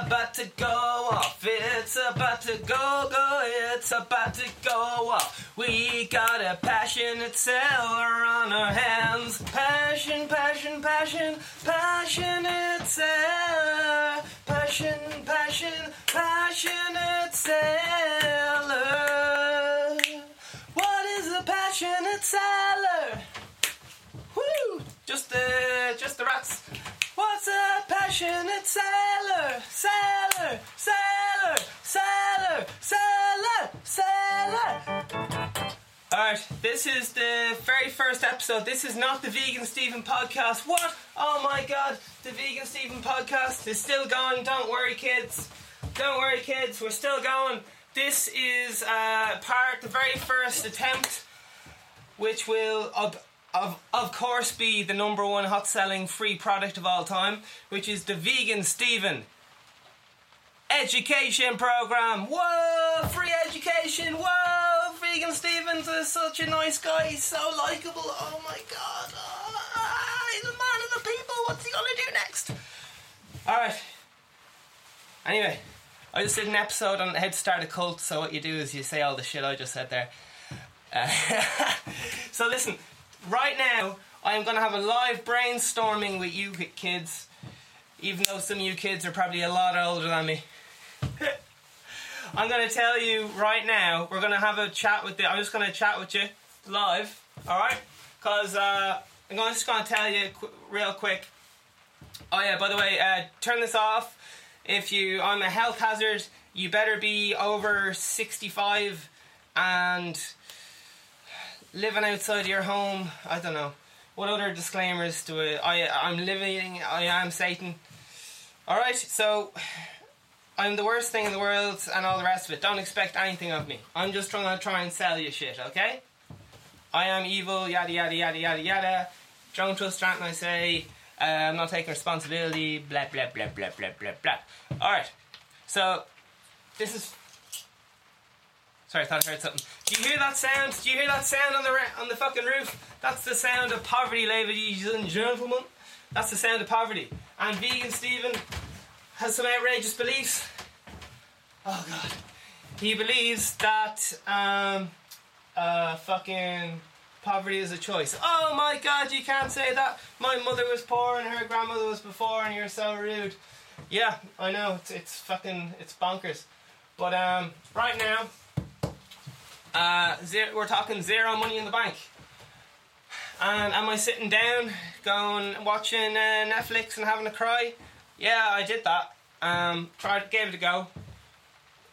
About to go off. It's about to go, go. It's about to go off. We got a passionate seller on our hands. Passion, passion, passion, passionate seller. Passion, passion, passionate seller. What is a passionate seller? Woo! Just the, just the rats. What's a passionate seller? Seller, seller, seller, seller, seller. Alright, this is the very first episode. This is not the Vegan Stephen podcast. What? Oh my god, the Vegan Stephen podcast is still going. Don't worry, kids. Don't worry, kids. We're still going. This is uh, part, the very first attempt, which will, of, of, of course, be the number one hot selling free product of all time, which is the Vegan Stephen education program. Whoa, free education. Whoa, Vegan Stevens is such a nice guy. He's so likable. Oh my god. Ah, he's a man of the people. What's he gonna do next? All right. Anyway, I just did an episode on how to start a cult. So what you do is you say all the shit I just said there. Uh, so listen, right now I am gonna have a live brainstorming with you kids. Even though some of you kids are probably a lot older than me. I'm going to tell you right now, we're going to have a chat with the. I'm just going to chat with you live, alright? Because uh, I'm just going to tell you qu- real quick. Oh, yeah, by the way, uh, turn this off. If you, I'm a health hazard, you better be over 65 and living outside your home. I don't know. What other disclaimers do I? I I'm living. I am Satan. All right, so I'm the worst thing in the world and all the rest of it. Don't expect anything of me. I'm just trying to try and sell you shit, okay? I am evil, yada yada yada yada yada. Don't trust anything I say. Uh, I'm not taking responsibility. Blah blah blah blah blah blah blah. All right, so this is. Sorry, I thought I heard something. Do you hear that sound? Do you hear that sound on the ra- on the fucking roof? That's the sound of poverty, ladies and gentlemen. That's the sound of poverty. And vegan Stephen has some outrageous beliefs. Oh god. He believes that um uh fucking poverty is a choice. Oh my god, you can't say that. My mother was poor and her grandmother was before and you're so rude. Yeah, I know, it's it's fucking it's bonkers. But um right now uh we're talking zero money in the bank. And am I sitting down, going watching uh, Netflix and having a cry? Yeah, I did that. Um, tried, gave it a go.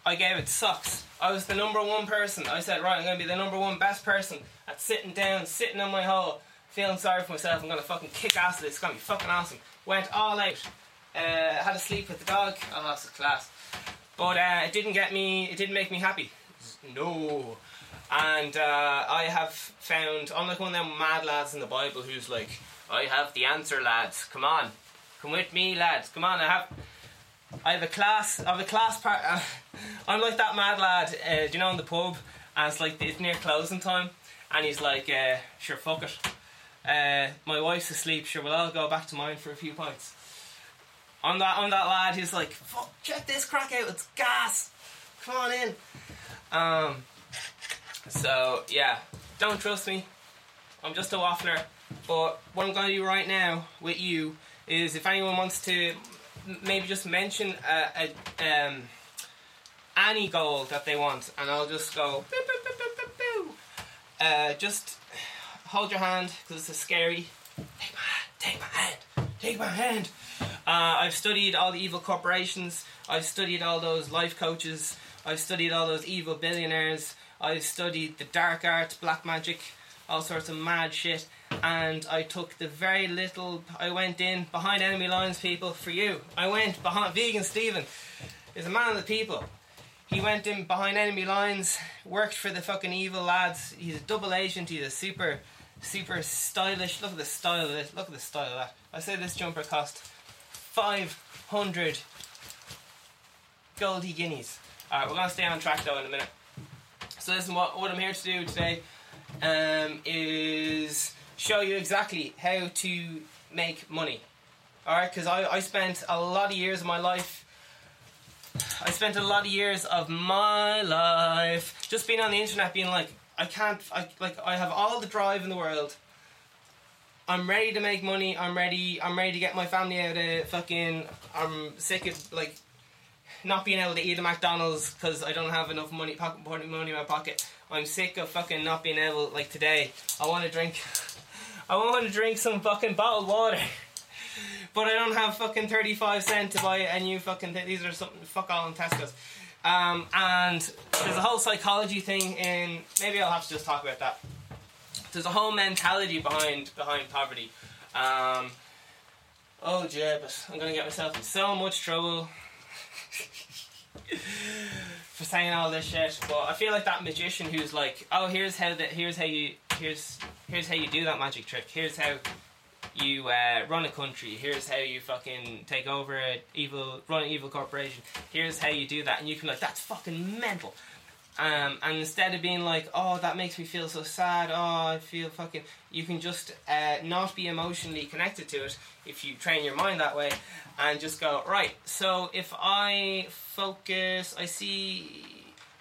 I gave it sucks. I was the number one person. I said, right, I'm gonna be the number one best person at sitting down, sitting on my hole, feeling sorry for myself. I'm gonna fucking kick ass at this. It's gonna be fucking awesome. Went all out. Uh, had a sleep with the dog. Oh, that's a class. But uh, it didn't get me. It didn't make me happy. No. And uh, I have found, I'm like one of them mad lads in the Bible who's like, I have the answer, lads. Come on, come with me, lads. Come on, I have. I have a class. I have a class part. I'm like that mad lad. Uh, you know in the pub? And it's like it's near closing time, and he's like, uh, "Sure, fuck it. Uh, my wife's asleep. Sure, we'll all go back to mine for a few pints." I'm that. I'm that lad who's like, "Fuck, check this crack out. It's gas. Come on in." Um. So yeah, don't trust me. I'm just a waffler. But what I'm going to do right now with you is, if anyone wants to maybe just mention a, a um, any goal that they want, and I'll just go. Boo, boo, boo. Uh, just hold your hand because it's scary. Take my hand. Take my hand. Take my hand. Uh, I've studied all the evil corporations. I've studied all those life coaches. I've studied all those evil billionaires. I've studied the dark arts, black magic, all sorts of mad shit. And I took the very little. I went in behind enemy lines, people, for you. I went behind. Vegan Stephen is a man of the people. He went in behind enemy lines, worked for the fucking evil lads. He's a double agent. He's a super, super stylish. Look at the style of it. Look at the style of that. I say this jumper cost five hundred Goldie guineas. Alright, we're gonna stay on track though in a minute. So listen, what, what I'm here to do today um, is show you exactly how to make money. Alright, because I, I spent a lot of years of my life I spent a lot of years of my life just being on the internet, being like, I can't, I like, I have all the drive in the world. I'm ready to make money. I'm ready. I'm ready to get my family out of fucking. I'm sick of like not being able to eat at McDonald's because I don't have enough money, pocket money in my pocket. I'm sick of fucking not being able. Like today, I want to drink. I want to drink some fucking bottled water. But I don't have fucking 35 cent to buy a new fucking thing. These are something fuck all in Tesco's. Um, and there's a whole psychology thing in maybe I'll have to just talk about that. There's a whole mentality behind behind poverty. Um, oh Jebus, I'm gonna get myself in so much trouble for saying all this shit. But I feel like that magician who's like, oh here's how that here's how you here's here's how you do that magic trick. Here's how you uh, run a country. Here's how you fucking take over a evil, run an evil corporation. Here's how you do that, and you can like, that's fucking mental. Um, and instead of being like, oh, that makes me feel so sad. Oh, I feel fucking. You can just uh, not be emotionally connected to it if you train your mind that way, and just go right. So if I focus, I see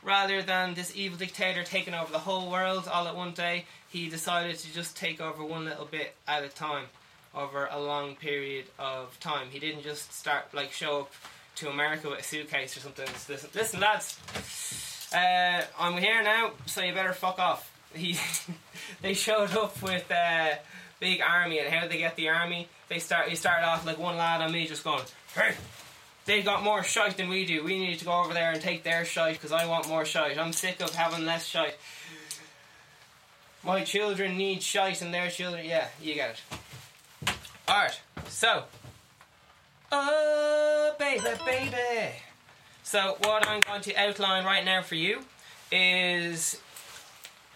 rather than this evil dictator taking over the whole world all at one day, he decided to just take over one little bit at a time over a long period of time. He didn't just start like show up to America with a suitcase or something. Listen, listen lads, uh, I'm here now, so you better fuck off. He, they showed up with a big army, and how did they get the army? They start. He started off like one lad on me, just going, "Hey, they got more shite than we do. We need to go over there and take their shite because I want more shite. I'm sick of having less shite. My children need shite and their children. Yeah, you get it. Alright, so. Oh, baby, baby. So, what I'm going to outline right now for you is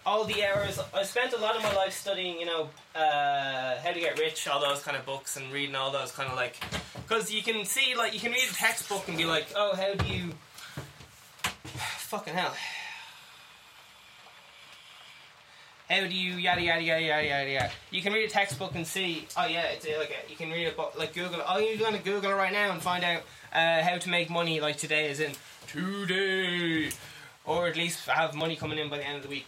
all the hours. I spent a lot of my life studying, you know, uh, how to get rich, all those kind of books, and reading all those kind of like. Because you can see, like, you can read a textbook and be like, oh, how do you. Fucking hell. How do you yada yada yada yada yada yada? You can read a textbook and see. Oh yeah, it's like you can read a book like Google. Oh, you're going to Google it right now and find out uh, how to make money. Like today, is in today, or at least have money coming in by the end of the week.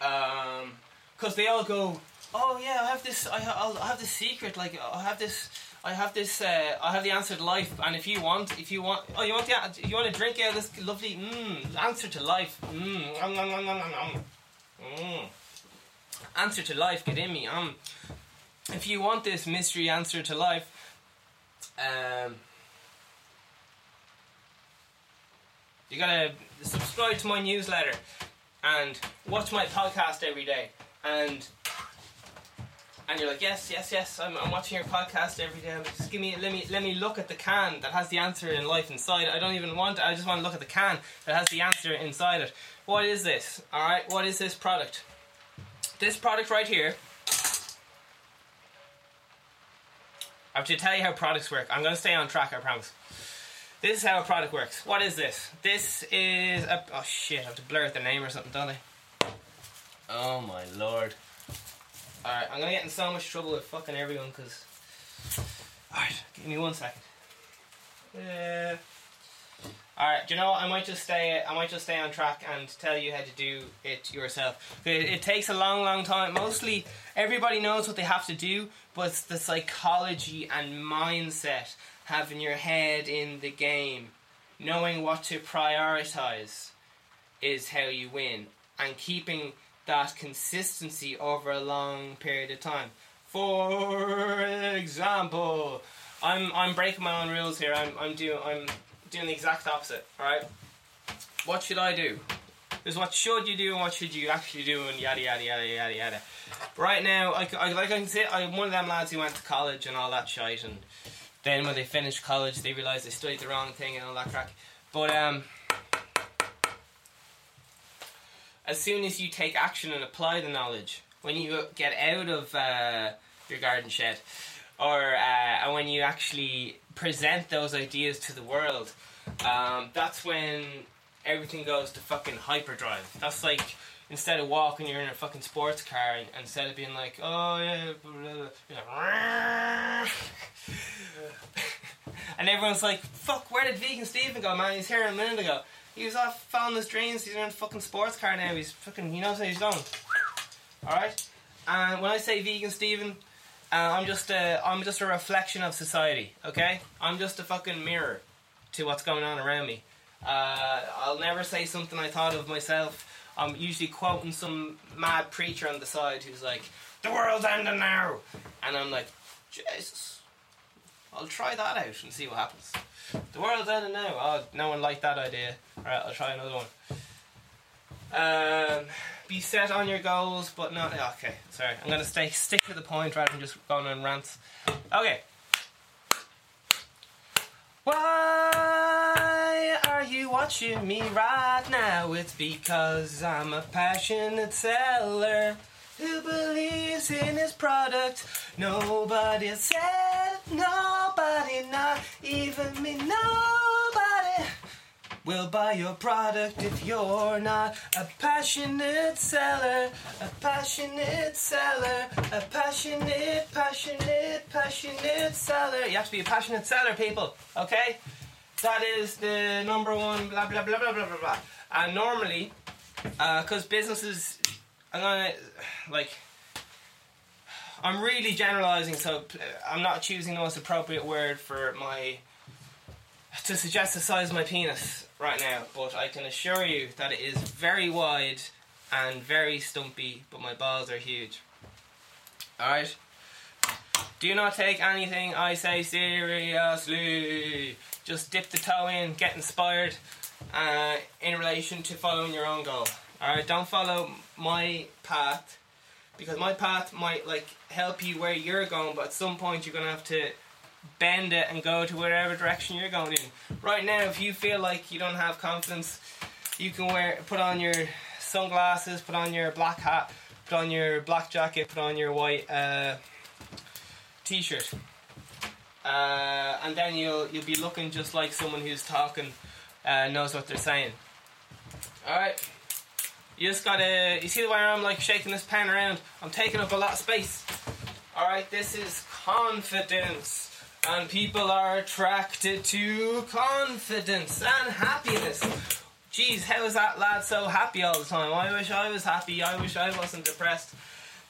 Um, because they all go. Oh yeah, I have this. I, I'll, I have this secret. Like I have this. I have this. Uh, I have the answer to life. And if you want, if you want, oh, you want the, you want to drink out this lovely mm, answer to life. Mm, nom, nom, nom, nom, nom. Mm. Answer to life, get in me. Um, if you want this mystery answer to life, um, you gotta subscribe to my newsletter and watch my podcast every day. And and you're like, yes, yes, yes, I'm, I'm watching your podcast every day. Just give me, let me, let me look at the can that has the answer in life inside. I don't even want. I just want to look at the can that has the answer inside it. What is this? All right, what is this product? This product right here. I have to tell you how products work. I'm going to stay on track. I promise. This is how a product works. What is this? This is a. Oh shit! I have to blur out the name or something, don't I? Oh my lord. Alright, I'm gonna get in so much trouble with fucking everyone because. Alright, give me one second. Yeah. Alright, do you know what? I might just stay. I might just stay on track and tell you how to do it yourself. It, it takes a long, long time. Mostly, everybody knows what they have to do, but the psychology and mindset having your head in the game, knowing what to prioritize, is how you win, and keeping that consistency over a long period of time. For example, I'm I'm breaking my own rules here. I'm I'm doing I'm doing the exact opposite. All right. What should I do? There's what should you do and what should you actually do and yada yada yada yada yada. Right now, I, I like I can say I'm one of them lads who went to college and all that shite, and then when they finished college, they realised they studied the wrong thing and all that crack. But um, as soon as you take action and apply the knowledge, when you get out of uh, your garden shed, or uh, when you actually present those ideas to the world, um, that's when everything goes to fucking hyperdrive. That's like instead of walking, you're in a fucking sports car, and instead of being like, oh yeah, blah, blah, like, and everyone's like, "Fuck, where did Vegan Steven go, man? He's here a minute ago. He was off following his dreams. He's in a fucking sports car now. He's fucking, he knows where he's going." All right. And when I say Vegan Steven, uh, I'm just a, I'm just a reflection of society. Okay, I'm just a fucking mirror to what's going on around me. Uh, I'll never say something I thought of myself. I'm usually quoting some mad preacher on the side who's like, "The world's ending now," and I'm like, "Jesus, I'll try that out and see what happens." The world's ending now. Oh, no one liked that idea. All right, I'll try another one. Um, be set on your goals, but not. Okay, sorry. I'm gonna stay stick to the point rather than just going on rants. Okay. Why are you watching me right now? It's because I'm a passionate seller who believes in his product. Nobody said, nobody, not even me, nobody will buy your product if you're not a passionate seller. A passionate seller. A passionate, passionate, passionate seller. You have to be a passionate seller, people. Okay? That is the number one blah blah blah blah blah blah blah. And normally, uh, because businesses, I'm gonna like. I'm really generalizing, so uh, I'm not choosing the most appropriate word for my to suggest the size of my penis right now, but I can assure you that it is very wide and very stumpy, but my balls are huge. Alright? Do not take anything I say seriously. Just dip the toe in, get inspired uh, in relation to following your own goal. Alright? Don't follow my path because my path might like help you where you're going, but at some point you're gonna have to bend it and go to whatever direction you're going in. Right now, if you feel like you don't have confidence, you can wear put on your sunglasses, put on your black hat, put on your black jacket, put on your white uh, t-shirt, uh, and then you'll you'll be looking just like someone who's talking uh, knows what they're saying. All right. You just gotta. You see the way I'm like shaking this pen around? I'm taking up a lot of space. All right. This is confidence. And people are attracted to confidence and happiness. Jeez, how is that lad so happy all the time? I wish I was happy. I wish I wasn't depressed.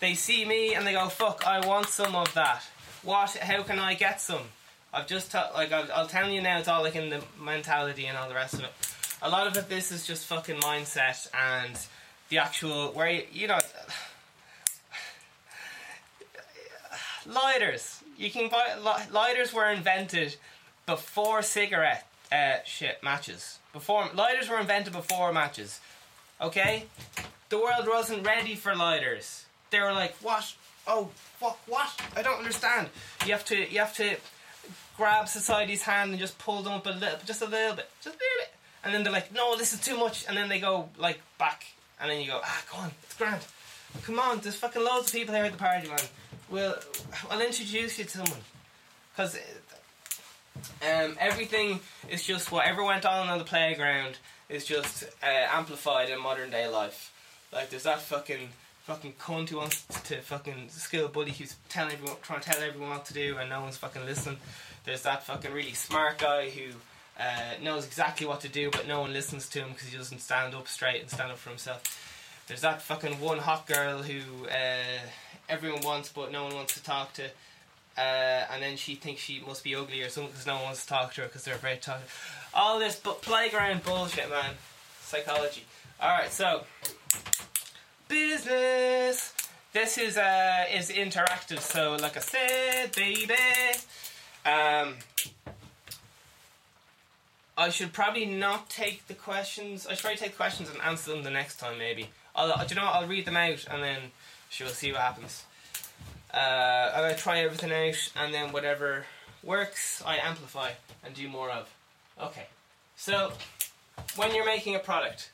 They see me and they go, "Fuck, I want some of that." What? How can I get some? I've just t- like I'll, I'll tell you now. It's all like in the mentality and all the rest of it. A lot of it, this is just fucking mindset and the actual where you, you know lighters. You can buy li- lighters were invented before cigarette uh, shit matches. Before lighters were invented before matches. Okay, the world wasn't ready for lighters. They were like, what? Oh, fuck, what? I don't understand. You have to, you have to grab society's hand and just pull them up a little, just a little bit, just a little bit, and then they're like, no, this is too much, and then they go like back, and then you go, ah, go on, it's grand. Come on, there's fucking loads of people here at the party, man. We'll, I'll introduce you to someone, because um, everything is just whatever went on on the playground is just uh, amplified in modern day life. Like there's that fucking fucking cunt who wants to fucking school bully who's telling everyone, trying to tell everyone what to do, and no one's fucking listening. There's that fucking really smart guy who uh, knows exactly what to do, but no one listens to him because he doesn't stand up straight and stand up for himself. There's that fucking one hot girl who uh, everyone wants, but no one wants to talk to. Uh, and then she thinks she must be ugly or something because no one wants to talk to her because they're to her. All this but playground bullshit, man. Psychology. All right, so business. This is uh is interactive. So, like I said, baby, um, I should probably not take the questions. I should probably take the questions and answer them the next time, maybe. I'll, do you know what? I'll read them out and then she'll see what happens. Uh, I'm gonna try everything out, and then whatever works, I amplify and do more of. Okay, so when you're making a product,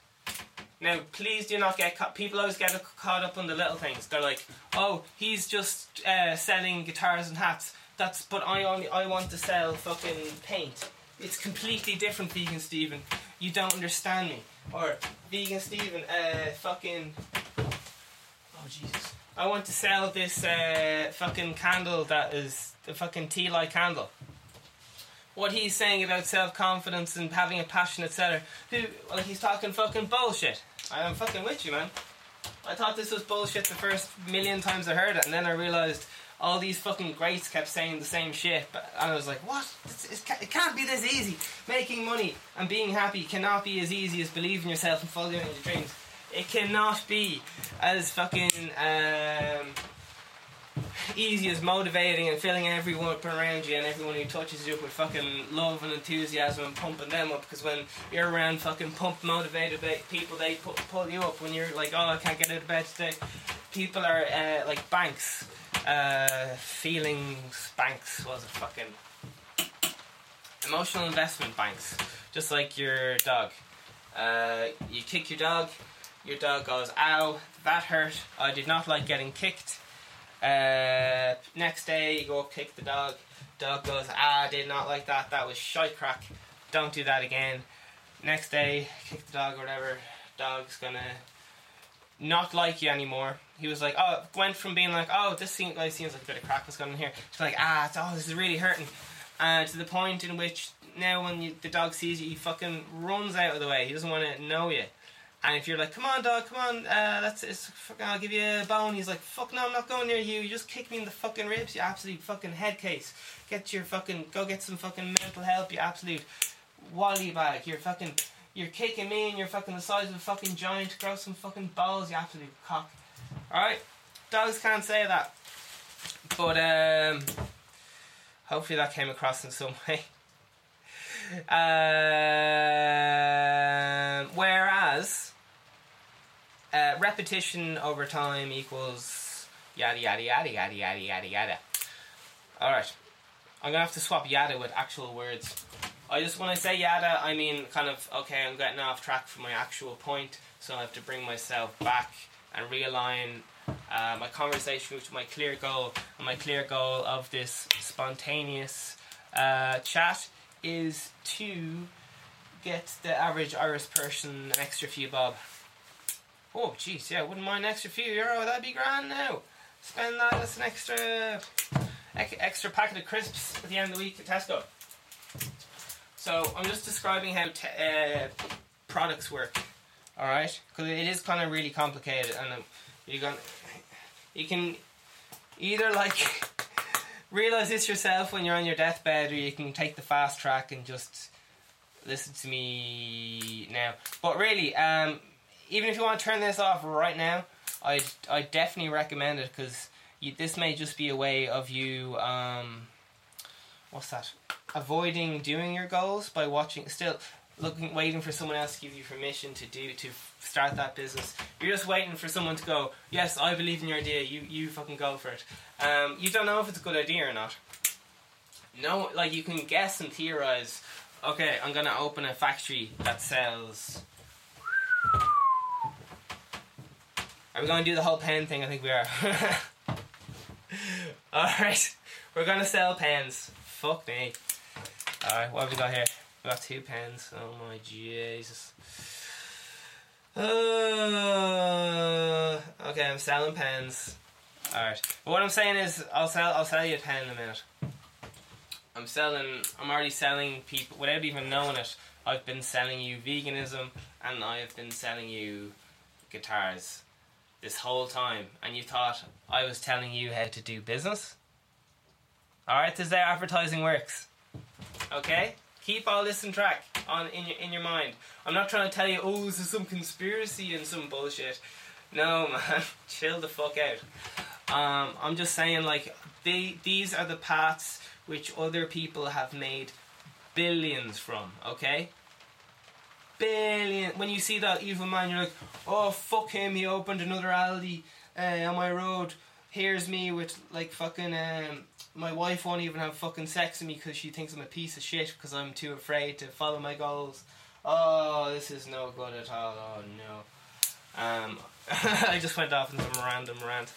now please do not get caught. People always get caught up on the little things. They're like, "Oh, he's just uh, selling guitars and hats." That's but I only I want to sell fucking paint. It's completely different, vegan Steven. You don't understand me. Or vegan Steven, uh, fucking. Oh Jesus. I want to sell this uh, fucking candle that is the fucking tea light candle. what he's saying about self confidence and having a passionate seller, who like he's talking fucking bullshit. I'm fucking with you, man. I thought this was bullshit the first million times I heard it, and then I realized all these fucking greats kept saying the same shit, but, I was like, what? It's, it can't be this easy. Making money and being happy cannot be as easy as believing yourself and following your dreams. It cannot be as fucking um, easy as motivating and filling everyone up around you and everyone who touches you with fucking love and enthusiasm and pumping them up. Because when you're around fucking pump motivated people, they pull you up. When you're like, oh, I can't get out of bed today, people are uh, like banks uh, feelings banks was it fucking emotional investment banks, just like your dog. Uh, you kick your dog, your dog goes, "Ow, that hurt. I did not like getting kicked." Uh, next day, you go kick the dog. Dog goes, "Ah, I did not like that. That was shite crack. Don't do that again." Next day, kick the dog or whatever. Dog's gonna not like you anymore he was like, oh, went from being like, oh, this seems, like, seems like a bit of crack was going on here, to like, ah, oh, this is really hurting. Uh, to the point in which now when you, the dog sees you, he fucking runs out of the way. He doesn't want to know you. And if you're like, come on, dog, come on, uh, let's, it's, I'll give you a bone. He's like, fuck no, I'm not going near you. You just kick me in the fucking ribs, you absolute fucking head case. Get your fucking, go get some fucking mental help, you absolute wally bag. You're fucking, you're kicking me and you're fucking the size of a fucking giant. Grow some fucking balls, you absolute cock. Alright, dogs can't say that. But um, hopefully that came across in some way. Um, whereas uh, repetition over time equals yada yada yada yada yada yada yada. Alright, I'm gonna have to swap yada with actual words. I just when I say yada, I mean kind of okay. I'm getting off track from my actual point, so I have to bring myself back and realign uh, my conversation with my clear goal. And my clear goal of this spontaneous uh, chat is to get the average Irish person an extra few bob. Oh, jeez, yeah, wouldn't mind an extra few euro. That'd be grand now. Spend that as an extra extra packet of crisps at the end of the week at Tesco. So I'm just describing how te- uh, products work all right, because it is kind of really complicated, and um, you can you can either like realize this yourself when you're on your deathbed, or you can take the fast track and just listen to me now. But really, um, even if you want to turn this off right now, I I definitely recommend it because this may just be a way of you um, what's that? Avoiding doing your goals by watching. Still, looking, waiting for someone else to give you permission to do to start that business. You're just waiting for someone to go, yes, I believe in your idea. You you fucking go for it. Um, you don't know if it's a good idea or not. No, like you can guess and theorize. Okay, I'm gonna open a factory that sells. Are we gonna do the whole pen thing? I think we are. Alright, we're gonna sell pens. Fuck me. Alright, what have we got here? We got two pens. Oh my Jesus. Uh, okay, I'm selling pens. Alright. But what I'm saying is I'll sell I'll sell you a pen in a minute. I'm selling I'm already selling people without even knowing it, I've been selling you veganism and I've been selling you guitars this whole time and you thought I was telling you how to do business? Alright, this is how advertising works. Okay? Keep all this in track on in your in your mind. I'm not trying to tell you, oh, this is some conspiracy and some bullshit. No, man, chill the fuck out. Um, I'm just saying, like, they these are the paths which other people have made billions from. Okay, billion. When you see that evil man, you're like, oh fuck him. He opened another Aldi uh, on my road. Here's me with like fucking um, my wife won't even have fucking sex with me because she thinks I'm a piece of shit because I'm too afraid to follow my goals. Oh, this is no good at all. Oh no. Um, I just went off into some random rant.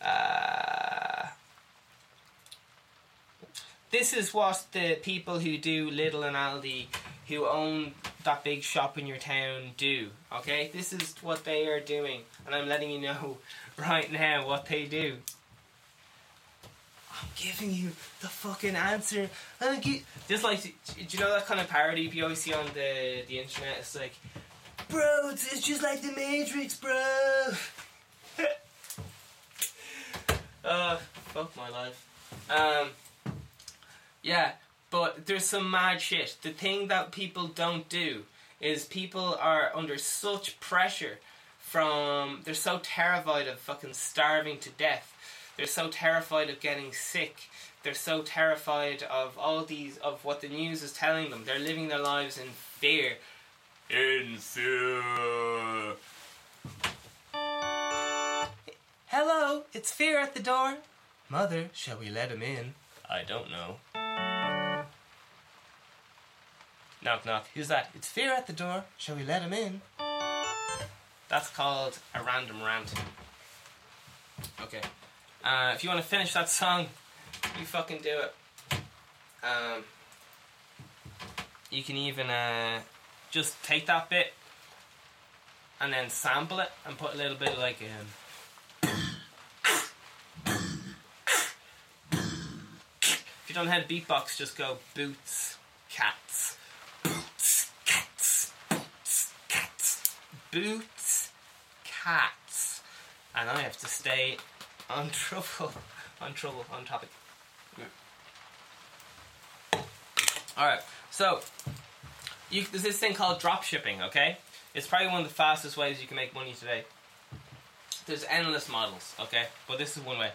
Uh, this is what the people who do Lidl and Aldi, who own that big shop in your town, do. Okay, this is what they are doing, and I'm letting you know right now what they do I'm giving you the fucking answer. And gi- just like, do you know that kind of parody you always see on the the internet? It's like, bro, it's, it's just like the Matrix, bro. uh, fuck my life. Um, yeah, but there's some mad shit. The thing that people don't do is people are under such pressure from they're so terrified of fucking starving to death. They're so terrified of getting sick. They're so terrified of all these of what the news is telling them. They're living their lives in fear. In fear. Hello, it's fear at the door. Mother, shall we let him in? I don't know. Knock, knock. Who's that? It's fear at the door. Shall we let him in? That's called a random rant. Okay. Uh, if you want to finish that song, you fucking do it. Um, you can even uh, just take that bit and then sample it and put a little bit like um, if you don't how to beatbox, just go boots, cats, boots, cats, boots, cats, boots, cats, and I have to stay on trouble, on trouble, on topic. All right, so you, there's this thing called drop shipping. Okay, it's probably one of the fastest ways you can make money today. There's endless models. Okay, but this is one way.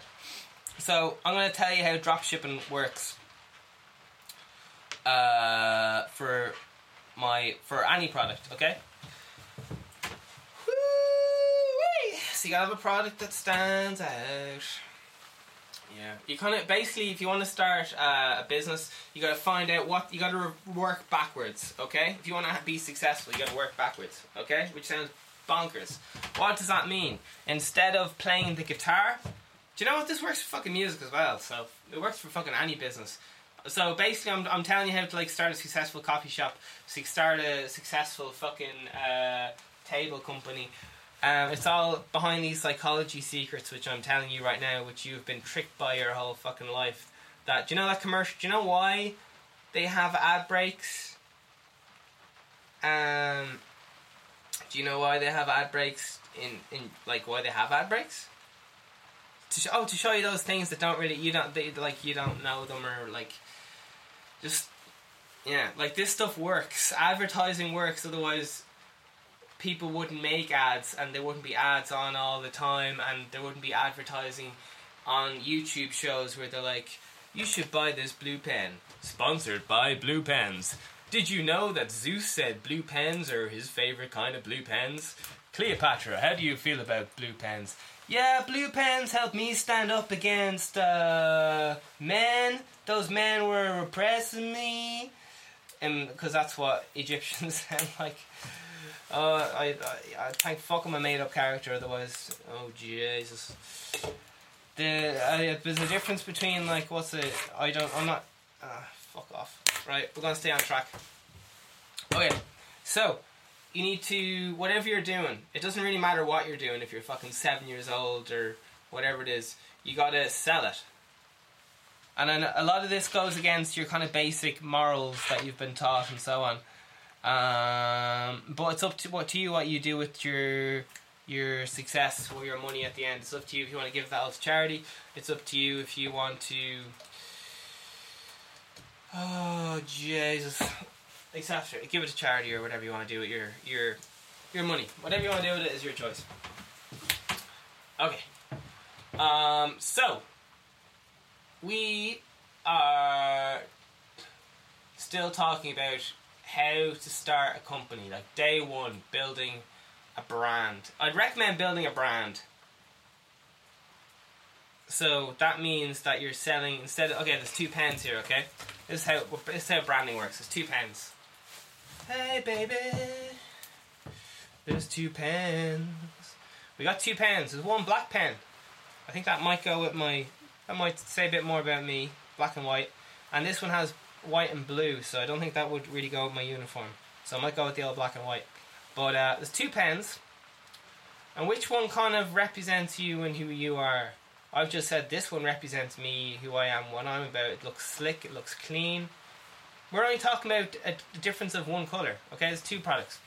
So I'm going to tell you how drop shipping works. Uh, for my for any product, okay? Woo-wee. So you gotta have a product that stands out. Yeah, you kind of basically, if you want to start uh, a business, you got to find out what you got to re- work backwards. Okay, if you want to be successful, you got to work backwards. Okay, which sounds bonkers. What does that mean? Instead of playing the guitar, do you know what this works for fucking music as well? So it works for fucking any business. So basically, I'm, I'm telling you how to like start a successful coffee shop, so start a successful fucking uh, table company. Um, it's all behind these psychology secrets, which I'm telling you right now, which you've been tricked by your whole fucking life. That do you know that commercial? Do you know why they have ad breaks? Um, do you know why they have ad breaks in in like why they have ad breaks? To sh- oh, to show you those things that don't really you don't they, like you don't know them or like just yeah like this stuff works. Advertising works. Otherwise, people wouldn't make ads and there wouldn't be ads on all the time and there wouldn't be advertising on YouTube shows where they're like, you should buy this blue pen. Sponsored by Blue Pens. Did you know that Zeus said blue pens are his favorite kind of blue pens? Cleopatra, how do you feel about blue pens? Yeah, blue pens helped me stand up against uh, men. Those men were oppressing me. And because that's what Egyptians sound like. Uh, I, I, I thank fuck I'm a made up character, otherwise, oh Jesus. The uh, there's a difference between like what's it? I don't. I'm not. Uh, fuck off. Right, we're gonna stay on track. Okay, so you need to whatever you're doing. It doesn't really matter what you're doing if you're fucking seven years old or whatever it is. You gotta sell it. And then a lot of this goes against your kind of basic morals that you've been taught and so on. Um, but it's up to what to you what you do with your your success or your money at the end. It's up to you if you want to give that all to charity. It's up to you if you want to. Oh Jesus! Etc. Give it to charity or whatever you want to do with your your your money. Whatever you want to do with it is your choice. Okay. Um. So we are still talking about how to start a company, like day one, building a brand. I'd recommend building a brand. So that means that you're selling instead of okay, there's two pens here, okay? This is how this is how branding works. There's two pens. Hey baby. There's two pens. We got two pens. There's one black pen. I think that might go with my that might say a bit more about me, black and white. And this one has white and blue, so I don't think that would really go with my uniform. So I might go with the old black and white. But uh, there's two pens, and which one kind of represents you and who you are? I've just said this one represents me, who I am, what I'm about. It looks slick, it looks clean. We're only talking about a difference of one color. Okay, there's two products.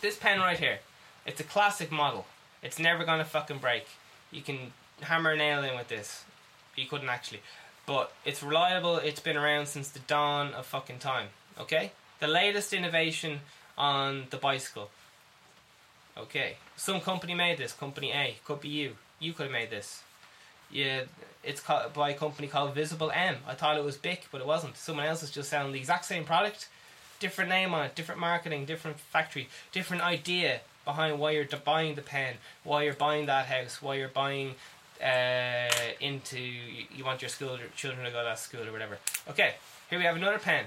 This pen right here, it's a classic model. It's never gonna fucking break. You can hammer a nail in with this. You couldn't actually, but it's reliable. It's been around since the dawn of fucking time. Okay, the latest innovation on the bicycle. Okay, some company made this. Company A could be you. You could have made this. Yeah, it's by a company called Visible M. I thought it was Bic, but it wasn't. Someone else is just selling the exact same product, different name on it, different marketing, different factory, different idea behind why you're buying the pen, why you're buying that house, why you're buying uh, into you want your school children to go to that school or whatever. Okay, here we have another pen.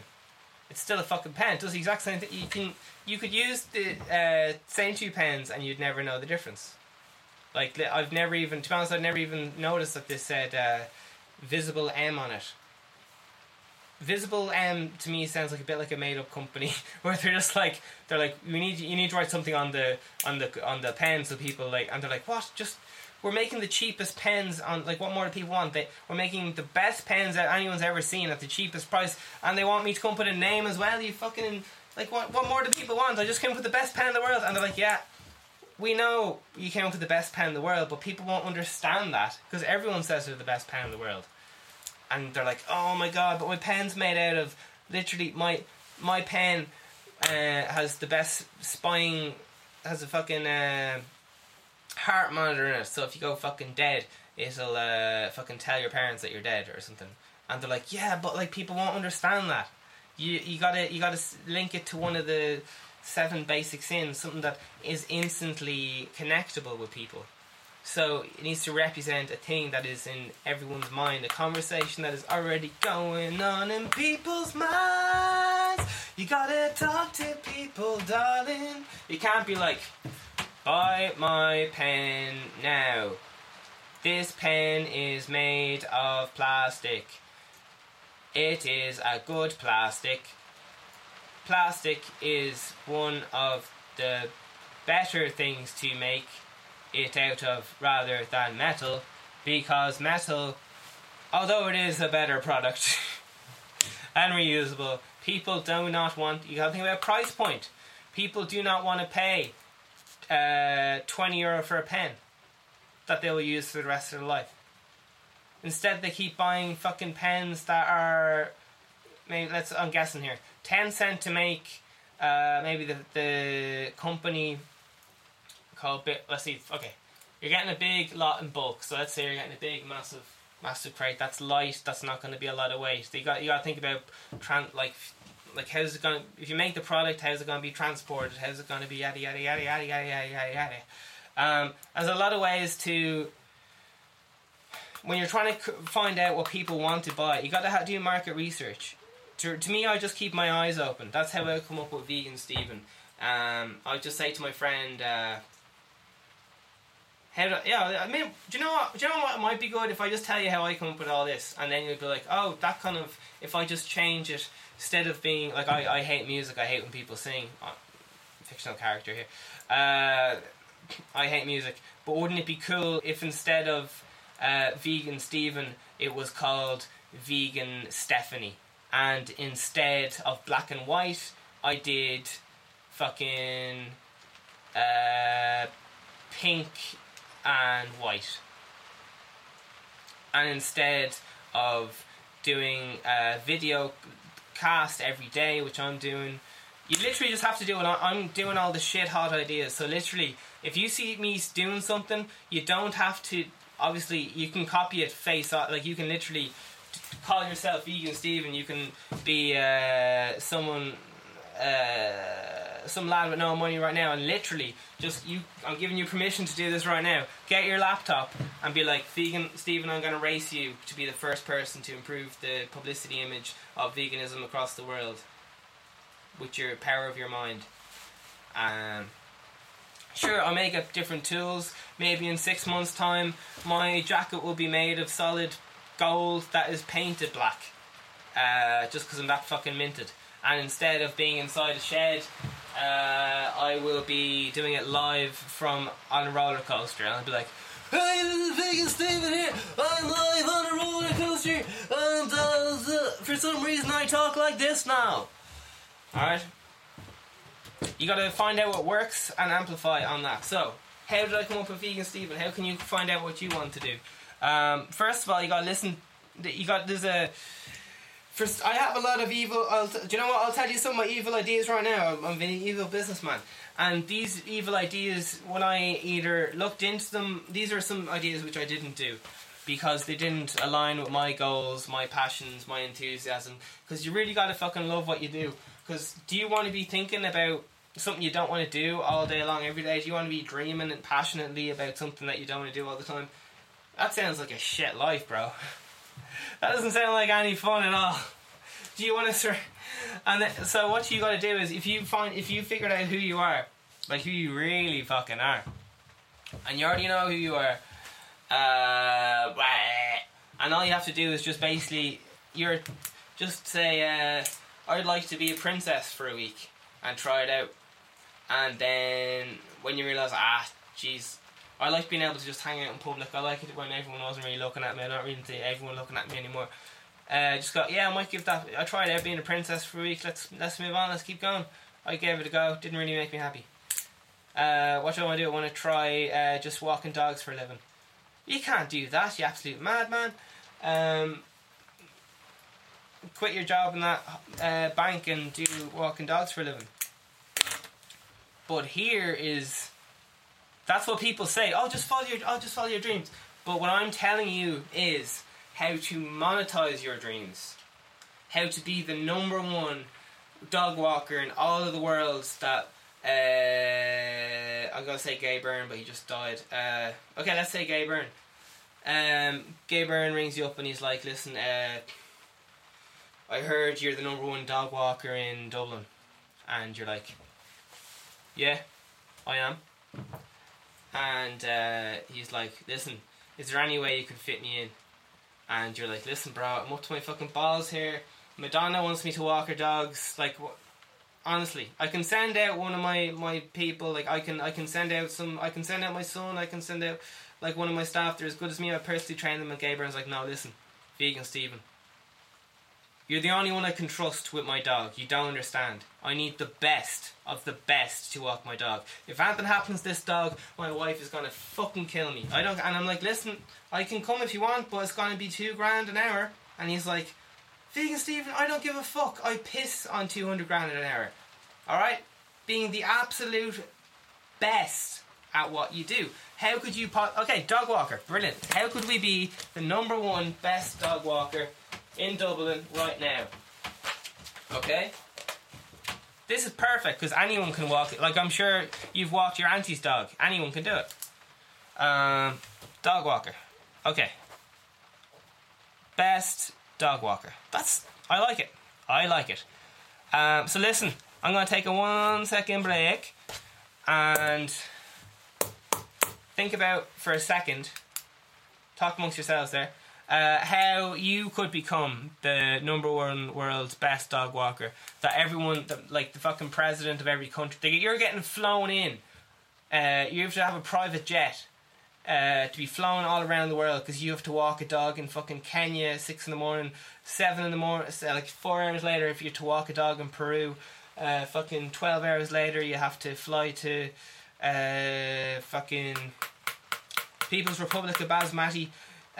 It's still a fucking pen. It does the exact same thing. You can you could use the uh, same two pens and you'd never know the difference. Like I've never even, to be honest, I've never even noticed that this said uh, visible M on it. Visible M to me sounds like a bit like a made up company where they're just like they're like we need you need to write something on the on the on the pen so people like and they're like what just we're making the cheapest pens on like what more do people want? They we're making the best pens that anyone's ever seen at the cheapest price. And they want me to come put a name as well you fucking like what what more do people want? I just came up with the best pen in the world. And they're like yeah we know you came up with the best pen in the world, but people won't understand that because everyone says they're the best pen in the world, and they're like, "Oh my god!" But my pen's made out of literally my my pen uh, has the best spine, has a fucking uh, heart monitor in it. So if you go fucking dead, it'll uh, fucking tell your parents that you're dead or something. And they're like, "Yeah, but like people won't understand that." You you gotta you gotta link it to one of the seven basic sins, something that is instantly connectable with people. So it needs to represent a thing that is in everyone's mind, a conversation that is already going on in people's minds. You gotta talk to people, darling. You can't be like, buy my pen now. This pen is made of plastic. It is a good plastic plastic is one of the better things to make it out of rather than metal because metal although it is a better product and reusable people do not want you gotta think about price point people do not want to pay uh, 20 euro for a pen that they will use for the rest of their life instead they keep buying fucking pens that are maybe let's I'm guessing here ten cent to make. Uh, maybe the the company called bit. Let's see. Okay, you're getting a big lot in bulk. So let's say you're getting a big, massive, massive crate. That's light. That's not going to be a lot of weight. So you got you got to think about tran- like like how's it going if you make the product how's it going to be transported? How's it going to be yada yada yada yada yada yada yada um, there's a lot of ways to when you're trying to find out what people want to buy you got to do market research. To, to me i just keep my eyes open. That's how i come up with vegan Stephen. Um, i just say to my friend uh, how do, yeah, I mean, do you know what? Do you know what might be good if I just tell you how I come up with all this, and then you'd be like, oh, that kind of. If I just change it instead of being like, I, I hate music. I hate when people sing. Oh, fictional character here. Uh, I hate music, but wouldn't it be cool if instead of uh, vegan Stephen, it was called vegan Stephanie? and instead of black and white, I did fucking uh, pink and white. And instead of doing a video cast every day, which I'm doing, you literally just have to do it. I'm doing all the shit hot ideas. So literally, if you see me doing something, you don't have to. Obviously, you can copy it face off. Like you can literally call yourself vegan Stephen, you can be uh, someone, uh, some lad with no money right now, and literally just you. I'm giving you permission to do this right now. Get your laptop and be like, vegan Stephen, I'm going to race you to be the first person to improve the publicity image of veganism across the world with your power of your mind. Um, Sure, I'll make up different tools. Maybe in six months' time, my jacket will be made of solid gold that is painted black, uh, just because I'm that fucking minted. And instead of being inside a shed, uh, I will be doing it live from on a roller coaster, and I'll be like, Hey, this is Vegan Steven here. I'm live on a roller coaster, and uh, for some reason I talk like this now. Alright? You gotta find out what works and amplify on that. So, how did I come up with Vegan Steven? How can you find out what you want to do? Um, first of all, you gotta listen. You got there's a. I have a lot of evil. T- do you know what? I'll tell you some of my evil ideas right now. I'm, I'm an evil businessman, and these evil ideas, when I either looked into them, these are some ideas which I didn't do because they didn't align with my goals, my passions, my enthusiasm. Because you really gotta fucking love what you do. Because do you want to be thinking about something you don't want to do all day long, every day? Do you want to be dreaming and passionately about something that you don't want to do all the time? That sounds like a shit life, bro. That doesn't sound like any fun at all. Do you want to sur- and th- so what you got to do is if you find if you figured out who you are, like who you really fucking are, and you already know who you are, uh, and all you have to do is just basically you're just say uh, I'd like to be a princess for a week and try it out, and then when you realize ah jeez I like being able to just hang out in public. I like it when everyone wasn't really looking at me. I don't really see everyone looking at me anymore. Uh, just got yeah, I might give that. I tried out being a princess for a week. Let's let's move on. Let's keep going. I gave it a go. Didn't really make me happy. Uh, what do I want to do? I want to try uh, just walking dogs for a living. You can't do that. You absolute madman. Um, quit your job in that uh, bank and do walking dogs for a living. But here is that's what people say. Oh, just follow your. Oh, just follow your dreams. But what I'm telling you is how to monetize your dreams. How to be the number one dog walker in all of the worlds that. Uh, I'm gonna say Gay Byrne, but he just died. Uh, okay, let's say Gay Byrne. Um, Gay Byrne rings you up and he's like, "Listen, uh, I heard you're the number one dog walker in Dublin," and you're like, "Yeah, I am." And uh, he's like, "Listen, is there any way you could fit me in?" And you're like, "Listen, bro, I'm up to my fucking balls here. Madonna wants me to walk her dogs. Like, wh- honestly, I can send out one of my my people. Like, I can I can send out some. I can send out my son. I can send out like one of my staff. They're as good as me. I personally train them. And Gay Byrne's like, "No, listen, vegan Stephen." You're the only one I can trust with my dog. You don't understand. I need the best of the best to walk my dog. If anything happens to this dog, my wife is gonna fucking kill me. I don't and I'm like, listen, I can come if you want, but it's gonna be two grand an hour. And he's like, Vegan Stephen, I don't give a fuck. I piss on two hundred grand an hour. Alright? Being the absolute best at what you do. How could you po- okay, dog walker, brilliant. How could we be the number one best dog walker in Dublin right now? Okay? This is perfect because anyone can walk it. Like I'm sure you've walked your auntie's dog. Anyone can do it. Um, dog walker. Okay. Best dog walker. That's I like it. I like it. Um, so listen, I'm gonna take a one second break and think about for a second. Talk amongst yourselves there. Uh, how you could become the number one world's best dog walker. That everyone, like the fucking president of every country, you're getting flown in. Uh, you have to have a private jet uh, to be flown all around the world because you have to walk a dog in fucking Kenya six in the morning, seven in the morning, like four hours later if you're to walk a dog in Peru. Uh, fucking twelve hours later you have to fly to uh, fucking People's Republic of Basmati.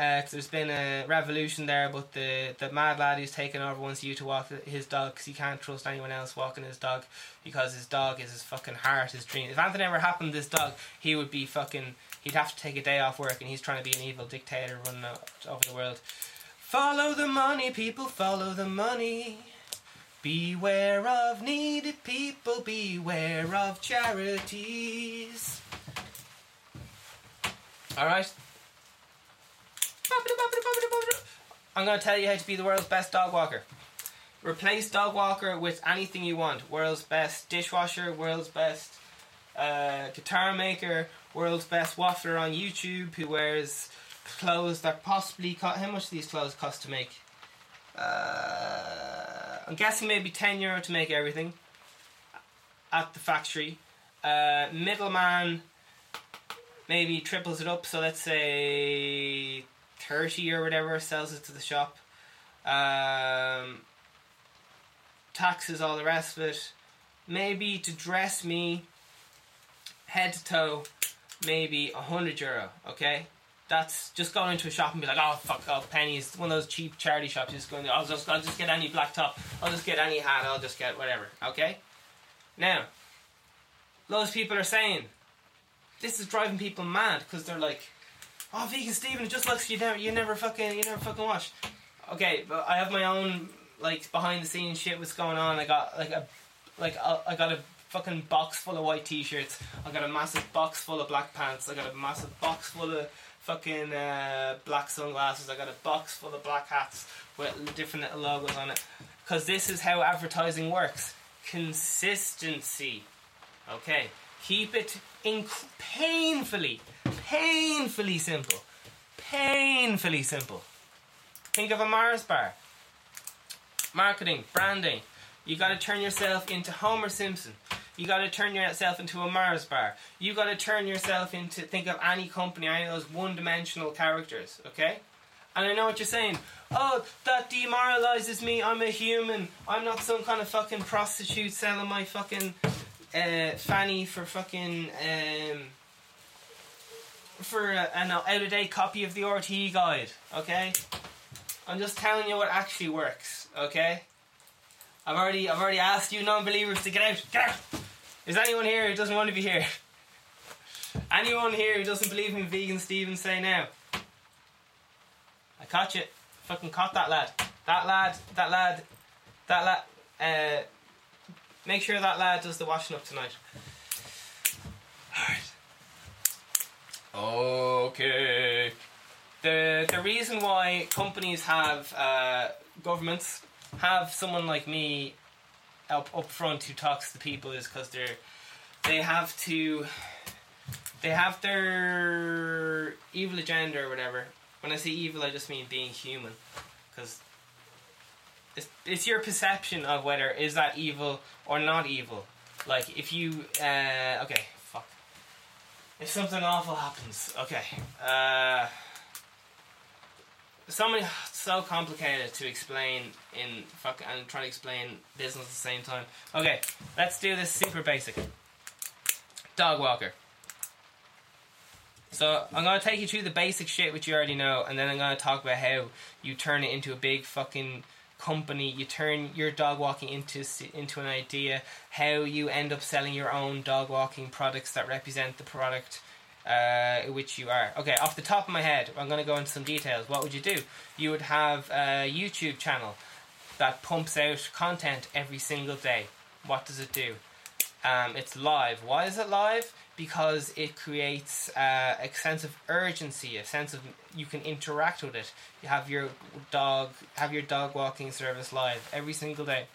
Uh, 'cause there's been a revolution there, but the, the mad lad who's taken over wants you to walk his dog because he can't trust anyone else walking his dog because his dog is his fucking heart, his dream. If anything ever happened to this dog, he would be fucking. He'd have to take a day off work, and he's trying to be an evil dictator running over the world. Follow the money, people. Follow the money. Beware of needy people. Beware of charities. All right. I'm going to tell you how to be the world's best dog walker. Replace dog walker with anything you want. World's best dishwasher, world's best uh, guitar maker, world's best waffler on YouTube who wears clothes that possibly cost. How much do these clothes cost to make? Uh, I'm guessing maybe 10 euro to make everything at the factory. Uh, middleman maybe triples it up. So let's say thirty or whatever sells it to the shop. Um, taxes, all the rest of it. Maybe to dress me head to toe, maybe a hundred euro. Okay, that's just going into a shop and be like, oh fuck, oh pennies, one of those cheap charity shops. Just going, I'll just, I'll just get any black top. I'll just get any hat. I'll just get whatever. Okay. Now, those people are saying this is driving people mad because they're like, oh vegan Stephen, it just looks you never, you never fucking, you never fucking watch. Okay, but I have my own like behind the scenes shit. What's going on? I got like a, like a, I got a fucking box full of white t-shirts. I got a massive box full of black pants. I got a massive box full of fucking uh, black sunglasses. I got a box full of black hats with different little logos on it. Because this is how advertising works. Consistency. Okay. Keep it inc- painfully, painfully simple. Painfully simple. Think of a Mars bar. Marketing, branding. You got to turn yourself into Homer Simpson. You got to turn yourself into a Mars bar. You got to turn yourself into think of any company, any of those one-dimensional characters. Okay. And I know what you're saying. Oh, that demoralizes me. I'm a human. I'm not some kind of fucking prostitute selling my fucking uh, fanny for fucking um, for a, an out of date copy of the RTE guide. Okay. I'm just telling you what actually works. Okay. I've already I've already asked you non-believers to get out. Get out. Is anyone here who doesn't want to be here? Anyone here who doesn't believe in vegan Stephen say now? I caught you. Fucking caught that lad. That lad. That lad. That lad. Uh, make sure that lad does the washing up tonight. Alright. Okay. The the reason why companies have uh, governments have someone like me up up front who talks to people is because they're they have to they have their evil agenda or whatever. When I say evil, I just mean being human, because it's, it's your perception of whether is that evil or not evil. Like if you uh, okay, fuck. If something awful happens, okay. Uh, somebody so complicated to explain in fuck and trying to explain business at the same time. Okay, let's do this super basic. Dog walker. So I'm gonna take you through the basic shit which you already know, and then I'm gonna talk about how you turn it into a big fucking company. You turn your dog walking into into an idea. How you end up selling your own dog walking products that represent the product uh, which you are. Okay, off the top of my head, I'm going to go into some details. What would you do? You would have a YouTube channel that pumps out content every single day. What does it do? Um, it's live. Why is it live? Because it creates uh, a sense of urgency, a sense of you can interact with it. You have your dog, have your dog walking service live every single day.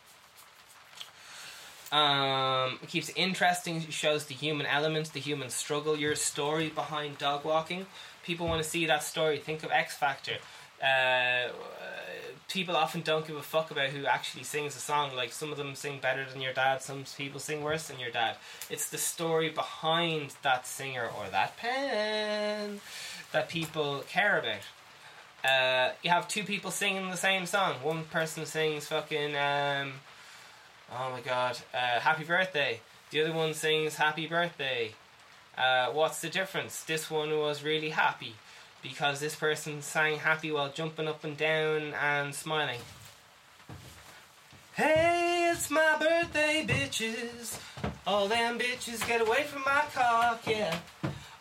Um, it keeps interesting. It shows the human element, the human struggle, your story behind dog walking. People want to see that story. Think of X Factor. Uh, people often don't give a fuck about who actually sings a song. Like some of them sing better than your dad, some people sing worse than your dad. It's the story behind that singer or that pen that people care about. Uh, you have two people singing the same song. One person sings fucking. Um, Oh my god. Uh, happy birthday. The other one sings happy birthday. Uh, what's the difference? This one was really happy because this person sang happy while jumping up and down and smiling. Hey, it's my birthday, bitches. All them bitches get away from my cock, yeah.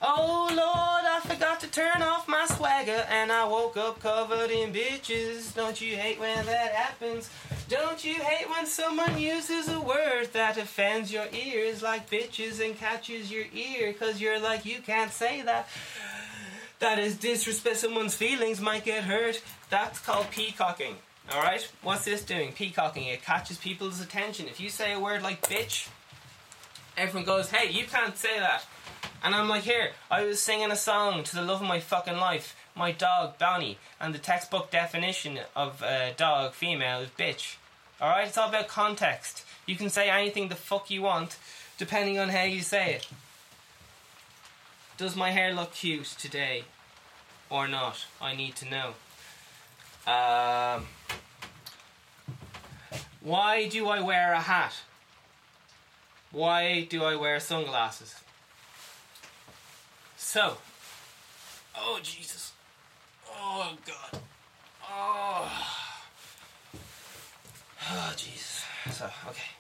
Oh Lord, I forgot to turn off my swagger and I woke up covered in bitches. Don't you hate when that happens? Don't you hate when someone uses a word that offends your ears like bitches and catches your ear? Cause you're like, you can't say that. That is disrespect. Someone's feelings might get hurt. That's called peacocking. Alright? What's this doing? Peacocking. It catches people's attention. If you say a word like bitch, everyone goes, hey, you can't say that. And I'm like, here, I was singing a song to the love of my fucking life my dog Bonnie, and the textbook definition of uh, dog female is bitch. Alright, it's all about context. You can say anything the fuck you want, depending on how you say it. Does my hair look cute today or not? I need to know. Um, why do I wear a hat? Why do I wear sunglasses? So, oh Jesus, oh God, oh, oh Jesus. So, okay.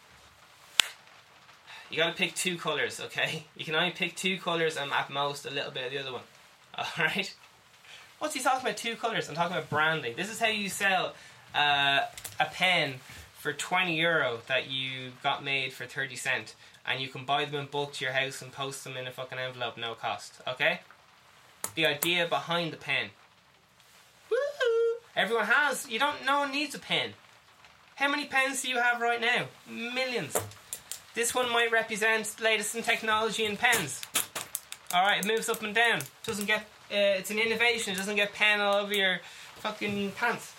You gotta pick two colours, okay? You can only pick two colours and at most a little bit of the other one. Alright? What's he talking about two colours? I'm talking about branding. This is how you sell uh, a pen for 20 euro that you got made for 30 cent and you can buy them in bulk to your house and post them in a fucking envelope no cost, okay? The idea behind the pen. Woohoo! Everyone has, you don't, no one needs a pen. How many pens do you have right now? Millions. This one might represent latest in technology in pens. Alright, it moves up and down. Doesn't get, uh, it's an innovation. It doesn't get pen all over your fucking pants.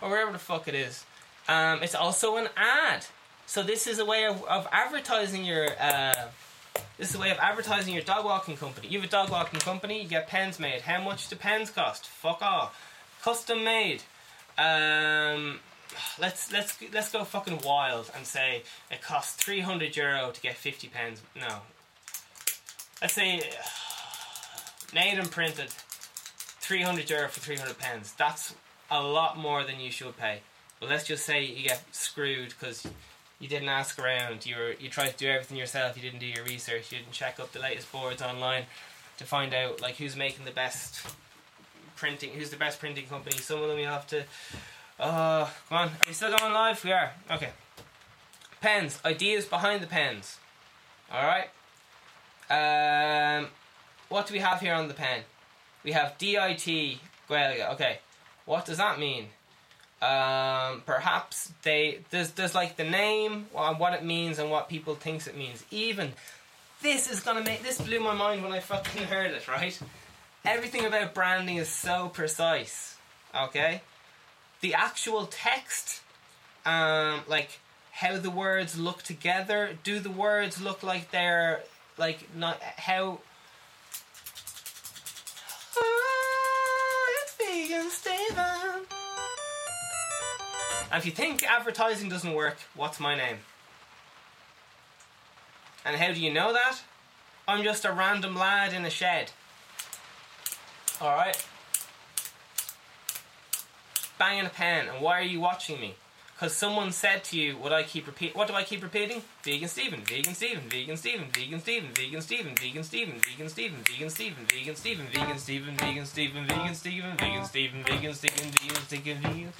Or wherever the fuck it is. Um, it's also an ad. So this is a way of, of advertising your, uh, this is a way of advertising your dog walking company. You have a dog walking company, you get pens made. How much do pens cost? Fuck off. Custom made. Um, let's let's let's go fucking wild and say it costs 300 euro to get 50 pens. No. Let's say made and printed 300 euro for 300 pens. That's a lot more than you should pay. But let's just say you get screwed because you didn't ask around. You were you tried to do everything yourself. You didn't do your research. You didn't check up the latest boards online to find out like who's making the best printing. Who's the best printing company? Some of them you have to. Uh, come on. Are we still going live? We are. Okay. Pens. Ideas behind the pens. All right. Um, what do we have here on the pen? We have DIT Gaeilge. Okay. What does that mean? Um, perhaps they there's there's like the name and what it means and what people thinks it means. Even this is gonna make this blew my mind when I fucking heard it. Right, everything about branding is so precise. Okay, the actual text, um, like how the words look together. Do the words look like they're like not how? Oh, it's vegan Steven. And if you think advertising doesn't work, what's my name? And how do you know that? I'm just a random lad in a shed. Alright? Banging a pen, and why are you watching me? Because someone said to you, what I keep repeat what do I keep repeating? Vegan Steven, vegan Steven, vegan Steven, vegan Steven, vegan Steven, vegan Steven, vegan Steven, vegan Steven, vegan Steven, vegan Steven, vegan Steven, vegan Steven, vegan Steven, vegan Steven, vegan Steven, vegan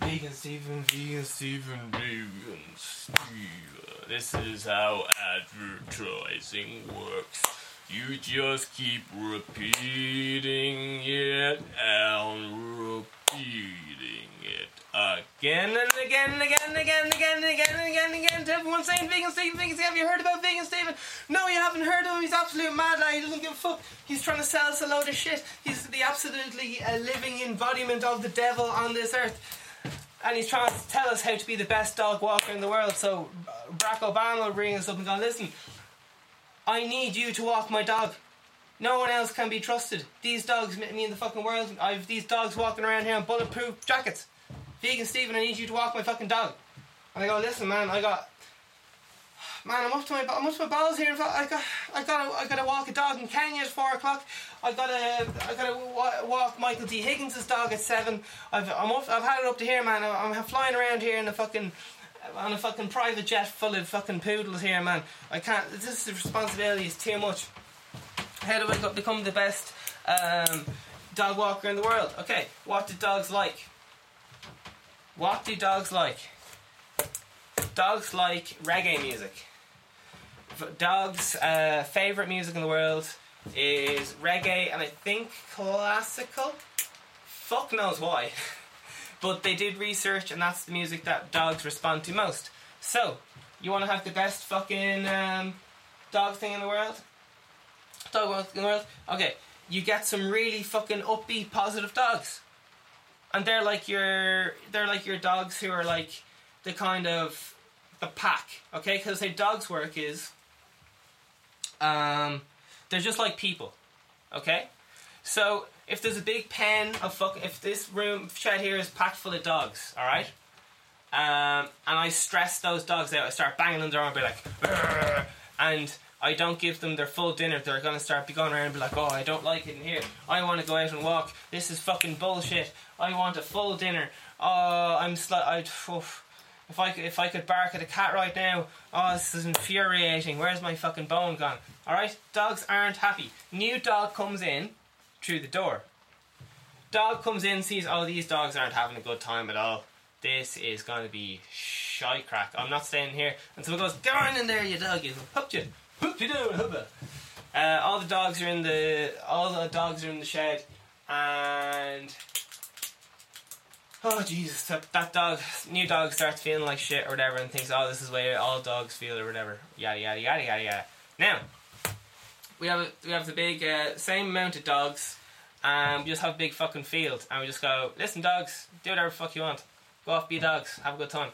Vegan Steven, vegan Steven, vegan Steven. This is how advertising works. You just keep repeating it and repeating it again and again and again and again and again and again and again and again to everyone saying Vegan Steven, Vegan Steven. Have you heard about Vegan Steven? No, you haven't heard of him. He's absolute mad lad. He doesn't give a fuck. He's trying to sell us a load of shit. He's the absolutely uh, living embodiment of the devil on this earth and he's trying to tell us how to be the best dog walker in the world. So Barack Obama will bring us up and go, listen, I need you to walk my dog. No one else can be trusted. These dogs meet me in the fucking world. I've these dogs walking around here in bulletproof jackets. Vegan Steven, I need you to walk my fucking dog. And I go, listen, man, I got, man, I'm up to my, I'm up to my balls here. I got, I gotta, I gotta walk a dog in Kenya at four o'clock. I gotta, I gotta walk Michael D. Higgins' dog at seven. I've, I'm up, I've had it up to here, man. I'm, I'm flying around here in the fucking, on a fucking private jet full of fucking poodles here, man. I can't. This responsibility is too much. How do I become the best um, dog walker in the world? Okay, what do dogs like? What do dogs like? Dogs like reggae music. Dogs' uh, favorite music in the world is reggae and I think classical. Fuck knows why. but they did research and that's the music that dogs respond to most. So, you want to have the best fucking um, dog thing in the world? Dog in the world? Okay, you get some really fucking upbeat, positive dogs. And they're like your, they're like your dogs who are like the kind of the pack, okay? Because how dogs work is, Um, they're just like people. Okay? So if there's a big pen of fuck, if this room shed here is packed full of dogs, all right, um, and I stress those dogs out, I start banging on their arm, and be like, and I don't give them their full dinner. They're gonna start be going around and be like, oh, I don't like it in here. I want to go out and walk. This is fucking bullshit. I want a full dinner. Oh, I'm sli- I. oof. If I could, if I could bark at a cat right now, oh, this is infuriating. Where's my fucking bone gone? All right, dogs aren't happy. New dog comes in through the door. Dog comes in, sees, oh, these dogs aren't having a good time at all. This is going to be shy crack. I'm not staying here. And so someone goes, go on in there, you dog. You hooked you. Hooked you down, hubba. Uh, all the dogs are in the all the dogs are in the shed, and oh Jesus, that, that dog, new dog starts feeling like shit or whatever, and thinks, oh, this is way all dogs feel or whatever. Yada yada yada yada yada. Now we have we have the big uh, same amount of dogs, and we just have a big fucking field, and we just go, listen, dogs, do whatever fuck you want, go off, be dogs, have a good time.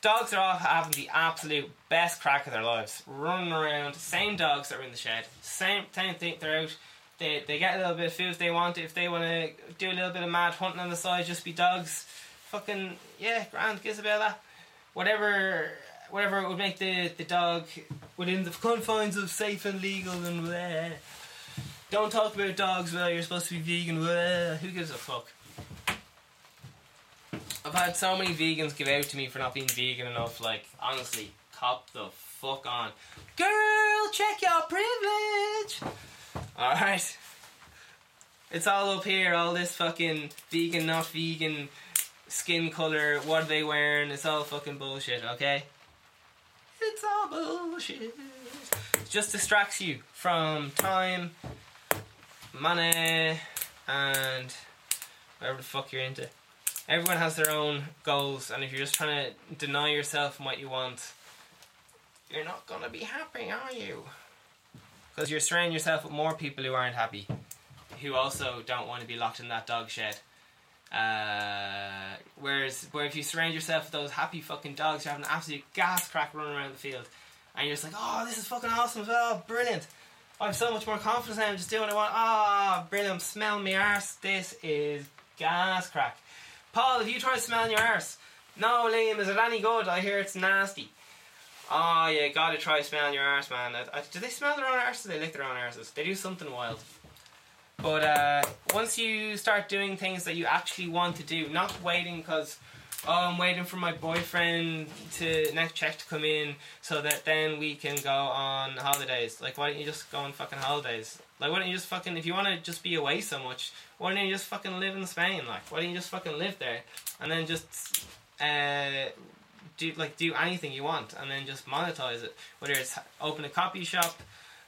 Dogs are off having the absolute best crack of their lives, running around. Same dogs that are in the shed, same same thing. They're out. They they get a little bit of food if they want. If they want to do a little bit of mad hunting on the side, just be dogs. Fucking yeah, grand. About that. Whatever whatever it would make the the dog within the confines of safe and legal and bleh. Don't talk about dogs. Well, you're supposed to be vegan. Bleh. Who gives a fuck? I've had so many vegans give out to me for not being vegan enough. Like, honestly, cop the fuck on. Girl, check your privilege! Alright. It's all up here, all this fucking vegan, not vegan, skin color, what are they wearing? It's all fucking bullshit, okay? It's all bullshit. It just distracts you from time, money, and whatever the fuck you're into everyone has their own goals, and if you're just trying to deny yourself what you want, you're not gonna be happy, are you? Because you're surrounding yourself with more people who aren't happy, who also don't want to be locked in that dog shed. Uh, whereas, where if you surround yourself with those happy fucking dogs, you're having an absolute gas crack running around the field, and you're just like, oh, this is fucking awesome as well, brilliant. I have so much more confidence now. I'm just doing what I want. Ah, brilliant. Smell me arse. This is gas crack. Paul, have you tried smelling your arse? No, Liam, is it any good? I hear it's nasty. Oh, yeah, gotta try smelling your arse, man. Do they smell their own arse or do they lick their own arses? They do something wild. But uh, once you start doing things that you actually want to do, not waiting because, oh, I'm waiting for my boyfriend to next check to come in so that then we can go on holidays. Like, why don't you just go on fucking holidays? Like, why don't you just fucking, if you want to just be away so much, why don't you just fucking live in Spain? Like, why don't you just fucking live there and then just uh, do like do anything you want and then just monetize it? Whether it's open a copy shop,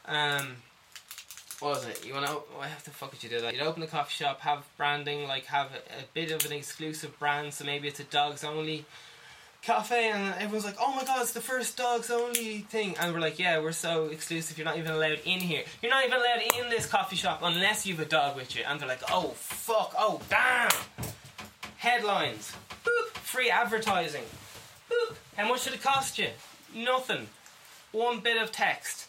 um, what was it? You want to? Why have the fuck would you do that? You'd open a coffee shop, have branding, like have a, a bit of an exclusive brand. So maybe it's a dogs only cafe and everyone's like, oh my god, it's the first dogs only thing. And we're like, yeah, we're so exclusive, you're not even allowed in here. You're not even allowed in this coffee shop unless you have a dog with you. And they're like, oh fuck, oh damn. Headlines. Boop. Free advertising. Boop. How much did it cost you? Nothing. One bit of text.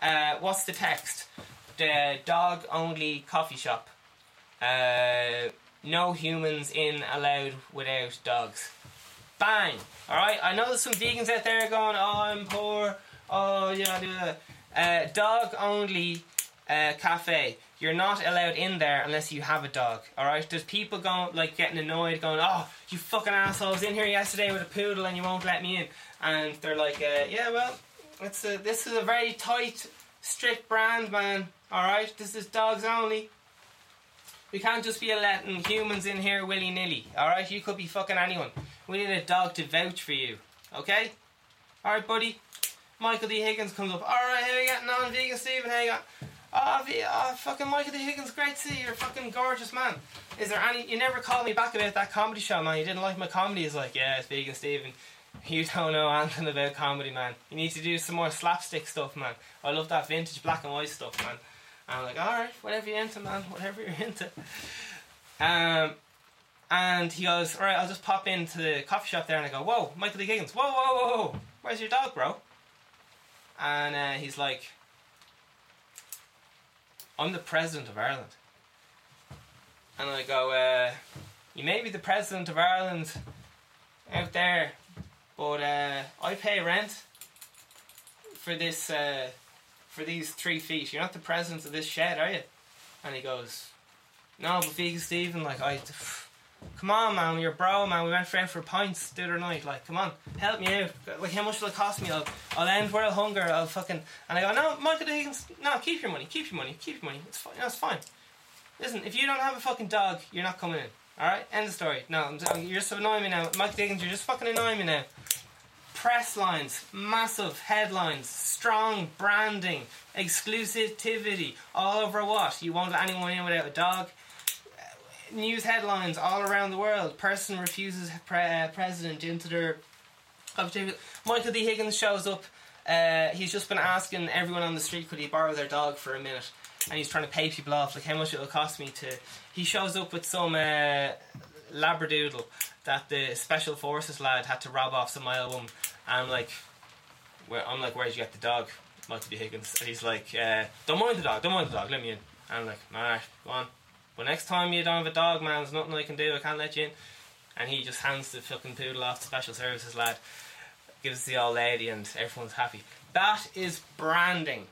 Uh, what's the text? The dog only coffee shop. Uh, no humans in allowed without dogs. Bang! Alright, I know there's some vegans out there going, oh, I'm poor, oh, yeah. Uh, dog only uh, cafe. You're not allowed in there unless you have a dog. Alright, there's people going, like, getting annoyed, going, oh, you fucking assholes in here yesterday with a poodle and you won't let me in. And they're like, uh, yeah, well, it's a, this is a very tight, strict brand, man. Alright, this is dogs only. We can't just be letting humans in here willy nilly. Alright, you could be fucking anyone. We need a dog to vouch for you. Okay? Alright, buddy. Michael D. Higgins comes up. Alright, how you getting on, vegan Stephen? You got? Oh, oh, fucking Michael D. Higgins, great to see you. You're a fucking gorgeous man. Is there any? You never called me back about that comedy show, man. You didn't like my comedy. He's like, yeah, it's vegan Stephen. You don't know anything about comedy, man. You need to do some more slapstick stuff, man. I love that vintage black and white stuff, man. I'm like, alright, whatever you're into, man, whatever you're into. Um, and he goes, alright, I'll just pop into the coffee shop there and I go, whoa, Michael D. Higgins, whoa, whoa, whoa, whoa, where's your dog, bro? And uh, he's like, I'm the president of Ireland. And I go, uh, you may be the president of Ireland out there, but uh, I pay rent for this, uh, for these three feet. You're not the president of this shed, are you? And he goes, no, but Vegan Stephen, like, I. Come on, man, you're bro, man. We went for for pints the other night. Like, come on, help me out. Like, how much will it cost me? I'll, I'll end world hunger. I'll fucking. And I go, no, Michael Higgins, no, keep your money, keep your money, keep your money. It's fine. No, it's fine. Listen, if you don't have a fucking dog, you're not coming in. All right, end of story. No, I'm, you're just annoying me now, Mike Diggins. You're just fucking annoying me now. Press lines, massive headlines, strong branding, exclusivity, all over what? You won't let anyone in without a dog news headlines all around the world. Person refuses pre- uh, president into their. Michael D. Higgins shows up. Uh, he's just been asking everyone on the street could he borrow their dog for a minute, and he's trying to pay people off like how much it'll cost me to. He shows up with some uh, labradoodle that the special forces lad had to rob off some and I'm like, where I'm like, where'd you get the dog, Michael D. Higgins? And he's like, uh, don't mind the dog, don't mind the dog, let me in. And I'm like, alright, go on. But next time you don't have a dog, man, there's nothing I can do. I can't let you in. And he just hands the fucking poodle off to special services lad, gives the old lady, and everyone's happy. That is branding.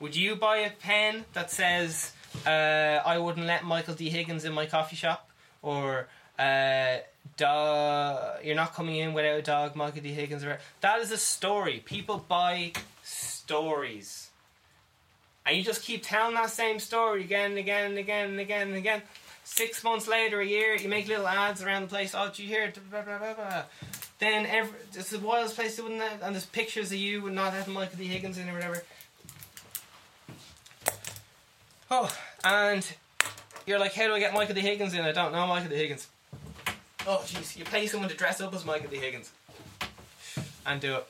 Would you buy a pen that says, uh, I wouldn't let Michael D. Higgins in my coffee shop? Or, uh, dog, you're not coming in without a dog, Michael D. Higgins? That is a story. People buy stories and you just keep telling that same story again and again and again and again and again. Six months later, a year, you make little ads around the place. Oh, did you hear? Blah, blah, blah, blah. Then every, it's the wildest place? And there's pictures of you and not having Michael D. Higgins in or whatever. Oh, and you're like, how do I get Michael D. Higgins in? I don't know Michael D. Higgins. Oh, jeez, you pay someone to dress up as Michael D. Higgins and do it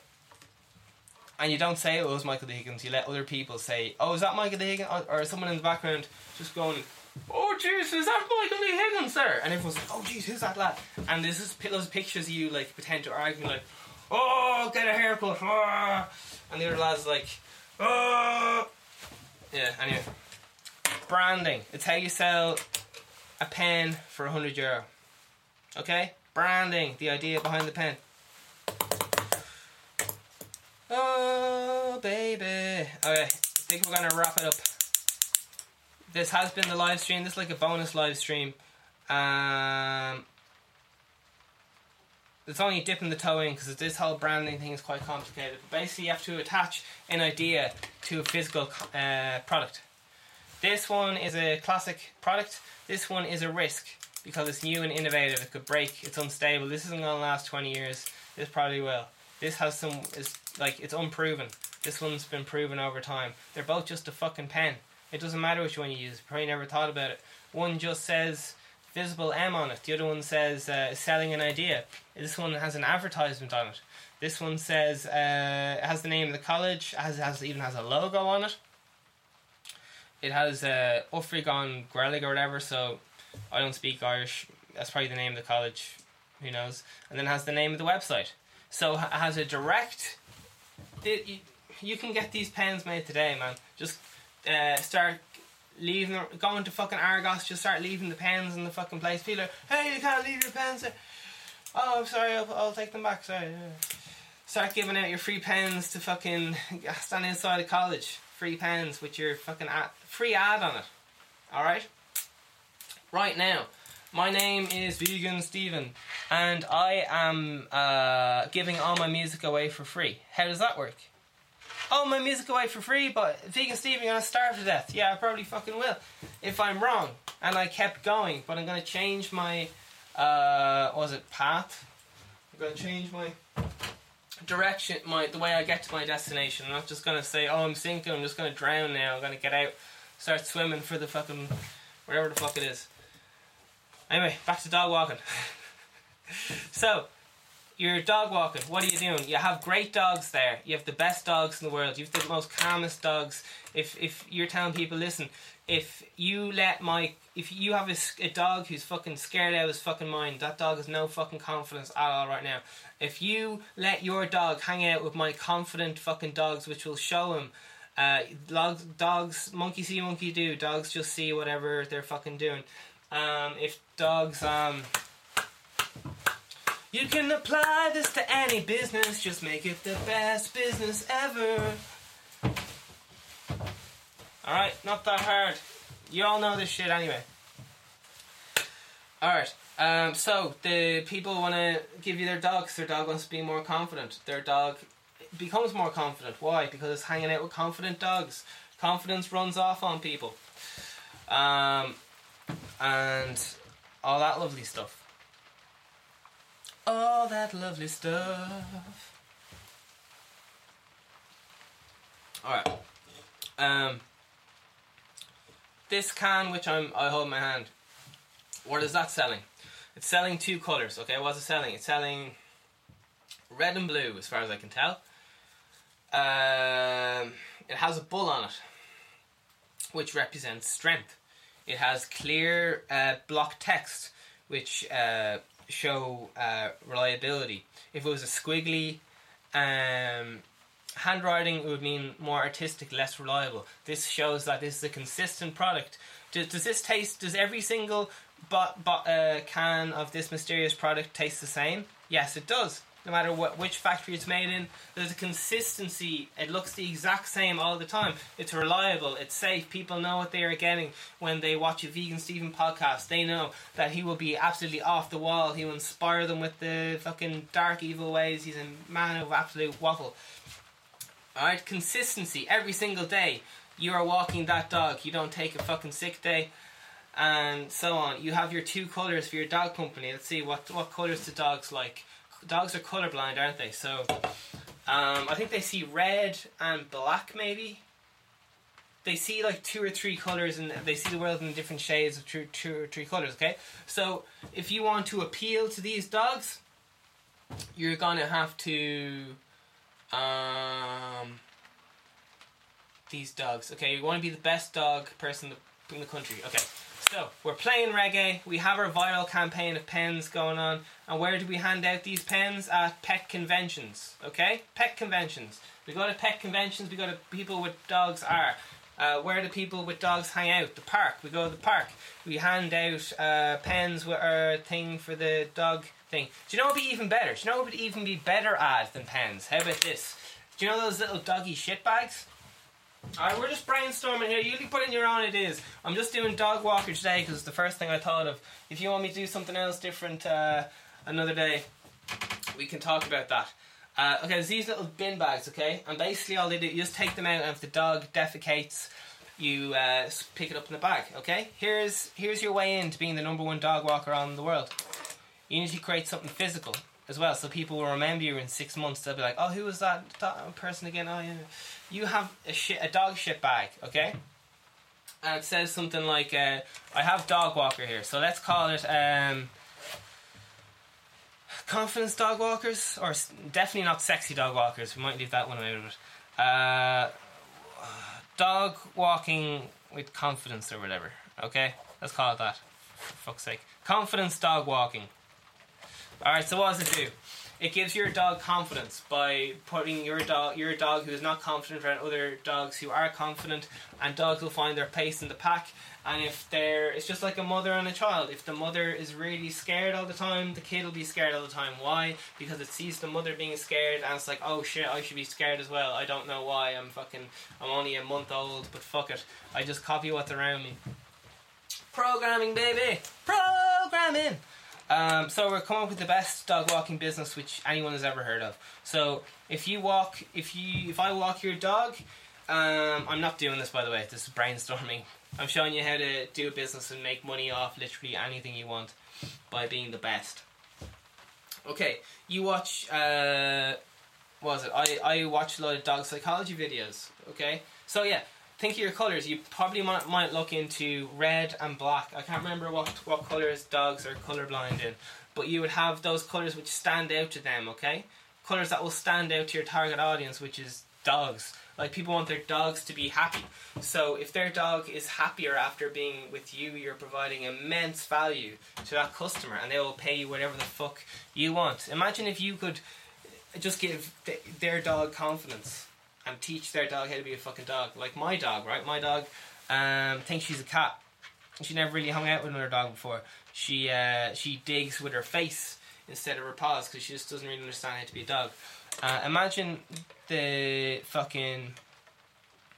and you don't say oh, it was Michael D. Higgins. You let other people say, "Oh, is that Michael D. Higgins?" Or, someone in the background just going, "Oh, jeez, is that Michael D. Higgins there?" And everyone's like, "Oh, jeez, who's that lad?" And there's just those pictures of you like pretend to argue, like, "Oh, get a haircut," oh. and the other lad's like, "Oh." Yeah. Anyway, branding. It's how you sell a pen for a hundred euro. Okay, branding. The idea behind the pen. Oh, baby. Okay, I think we're going to wrap it up. This has been the live stream. This is like a bonus live stream. Um, it's only dipping the toe in because this whole branding thing is quite complicated. But basically, you have to attach an idea to a physical uh, product. This one is a classic product. This one is a risk because it's new and innovative. It could break. It's unstable. This isn't to last 20 years. This probably will. This has some is like it's unproven. This one's been proven over time. They're both just a fucking pen. It doesn't matter which one you use. Probably never thought about it. One just says visible M on it. The other one says uh, selling an idea. This one has an advertisement on it. This one says uh, has the name of the college. Has, has even has a logo on it. It has uh, Ufrigon Grelig or whatever. So I don't speak Irish. That's probably the name of the college. Who knows? And then has the name of the website. So it has a direct. You, you can get these pens made today, man. Just uh, start leaving, going to fucking Argos. Just start leaving the pens in the fucking place. People are, hey, you can't leave your pens there. Oh, I'm sorry, I'll, I'll take them back. Sorry. Start giving out your free pens to fucking stand inside of college. Free pens with your fucking ad, free ad on it. All right. Right now, my name is Vegan Steven, and I am uh, giving all my music away for free. How does that work? Oh, my music away for free, but Vegan Steven, you're gonna starve to death. Yeah, I probably fucking will. If I'm wrong, and I kept going, but I'm gonna change my, uh, was it path? I'm gonna change my direction, my the way I get to my destination. I'm not just gonna say, oh, I'm sinking. I'm just gonna drown now. I'm gonna get out, start swimming for the fucking whatever the fuck it is. Anyway, back to dog walking. so, you're dog walking. What are you doing? You have great dogs there. You have the best dogs in the world. You have the most calmest dogs. If if you're telling people, listen, if you let my if you have a, a dog who's fucking scared out of his fucking mind, that dog has no fucking confidence at all right now. If you let your dog hang out with my confident fucking dogs, which will show him Uh, dogs, dogs, monkey see, monkey do. Dogs just see whatever they're fucking doing. Um, if dogs, um, you can apply this to any business, just make it the best business ever. Alright, not that hard. You all know this shit anyway. Alright, um, so the people want to give you their dog 'cause their dog wants to be more confident. Their dog becomes more confident. Why? Because it's hanging out with confident dogs. Confidence runs off on people. Um, and all that lovely stuff. All that lovely stuff. Alright. Um, this can, which I'm, I hold in my hand, what is that selling? It's selling two colours, okay? What's it selling? It's selling red and blue, as far as I can tell. Um, it has a bull on it, which represents strength. It has clear uh, block text, which uh, show uh, reliability. If it was a squiggly um, handwriting, it would mean more artistic, less reliable. This shows that this is a consistent product. Does, does this taste? Does every single but but uh, can of this mysterious product taste the same? Yes, it does. No matter what which factory it's made in, there's a consistency. It looks the exact same all the time. It's reliable. It's safe. People know what they are getting when they watch a Vegan Steven podcast. They know that he will be absolutely off the wall. He will inspire them with the fucking dark evil ways. He's a man of absolute waffle. Alright, consistency every single day. You are walking that dog. You don't take a fucking sick day, and so on. You have your two colors for your dog company. Let's see what what colors the dogs like. Dogs are colorblind, aren't they? So, um, I think they see red and black, maybe. They see like two or three colors, and they see the world in different shades of two, two or three colors. Okay, so if you want to appeal to these dogs, you're gonna have to um, these dogs. Okay, you want to be the best dog person in the country. Okay, so we're playing reggae. We have our viral campaign of pens going on. And where do we hand out these pens? At pet conventions. Okay, pet conventions. We go to pet conventions. We go to people with dogs are. Uh, where do people with dogs hang out? The park. We go to the park. We hand out uh, pens with our thing for the dog thing. Do you know what would be even better? Do you know what would even be better ad than pens? How about this? Do you know those little doggy shit bags? Alright, we're just brainstorming here. You can put in your own ideas. I'm just doing dog walker today because it's the first thing I thought of. If you want me to do something else different uh, another day, we can talk about that. Uh, okay, there's these little bin bags, okay? And basically all they do, you just take them out and if the dog defecates, you uh, pick it up in the bag, okay? Here's, here's your way into being the number one dog walker on the world. You need to create something physical as well, so people will remember you in six months. They'll be like, "Oh, who was that, that person again?" Oh, yeah. You have a shit, a dog shit bag, okay? And it says something like, uh, "I have dog walker here." So let's call it um, confidence dog walkers, or definitely not sexy dog walkers. We might leave that one out of it. Uh, dog walking with confidence or whatever. Okay, let's call it that. For fuck's sake, confidence dog walking. All right. So what does it do? It gives your dog confidence by putting your dog, your dog who is not confident around other dogs who are confident, and dogs will find their place in the pack. And if they're, it's just like a mother and a child. If the mother is really scared all the time, the kid will be scared all the time. Why? Because it sees the mother being scared, and it's like, oh shit, I should be scared as well. I don't know why. I'm fucking, I'm only a month old, but fuck it. I just copy what's around me. Programming, baby, programming. Um, so we're coming up with the best dog walking business which anyone has ever heard of. So if you walk, if you, if I walk your dog, um, I'm not doing this by the way. This is brainstorming. I'm showing you how to do a business and make money off literally anything you want by being the best. Okay, you watch. Uh, what was it? I I watch a lot of dog psychology videos. Okay, so yeah, think of your colors. You probably might, might look into red and black. I can't remember what what colors dogs are colorblind in, but you would have those colors which stand out to them. Okay, colors that will stand out to your target audience, which is dogs. Like people want their dogs to be happy. So if their dog is happier after being with you, you're providing immense value to that customer, and they will pay you whatever the fuck you want. Imagine if you could just give th- their dog confidence and teach their dog how to be a fucking dog. Like my dog, right? My dog um, thinks she's a cat. She never really hung out with another dog before. She uh, she digs with her face instead of her paws because she just doesn't really understand how to be a dog. Uh, imagine the fucking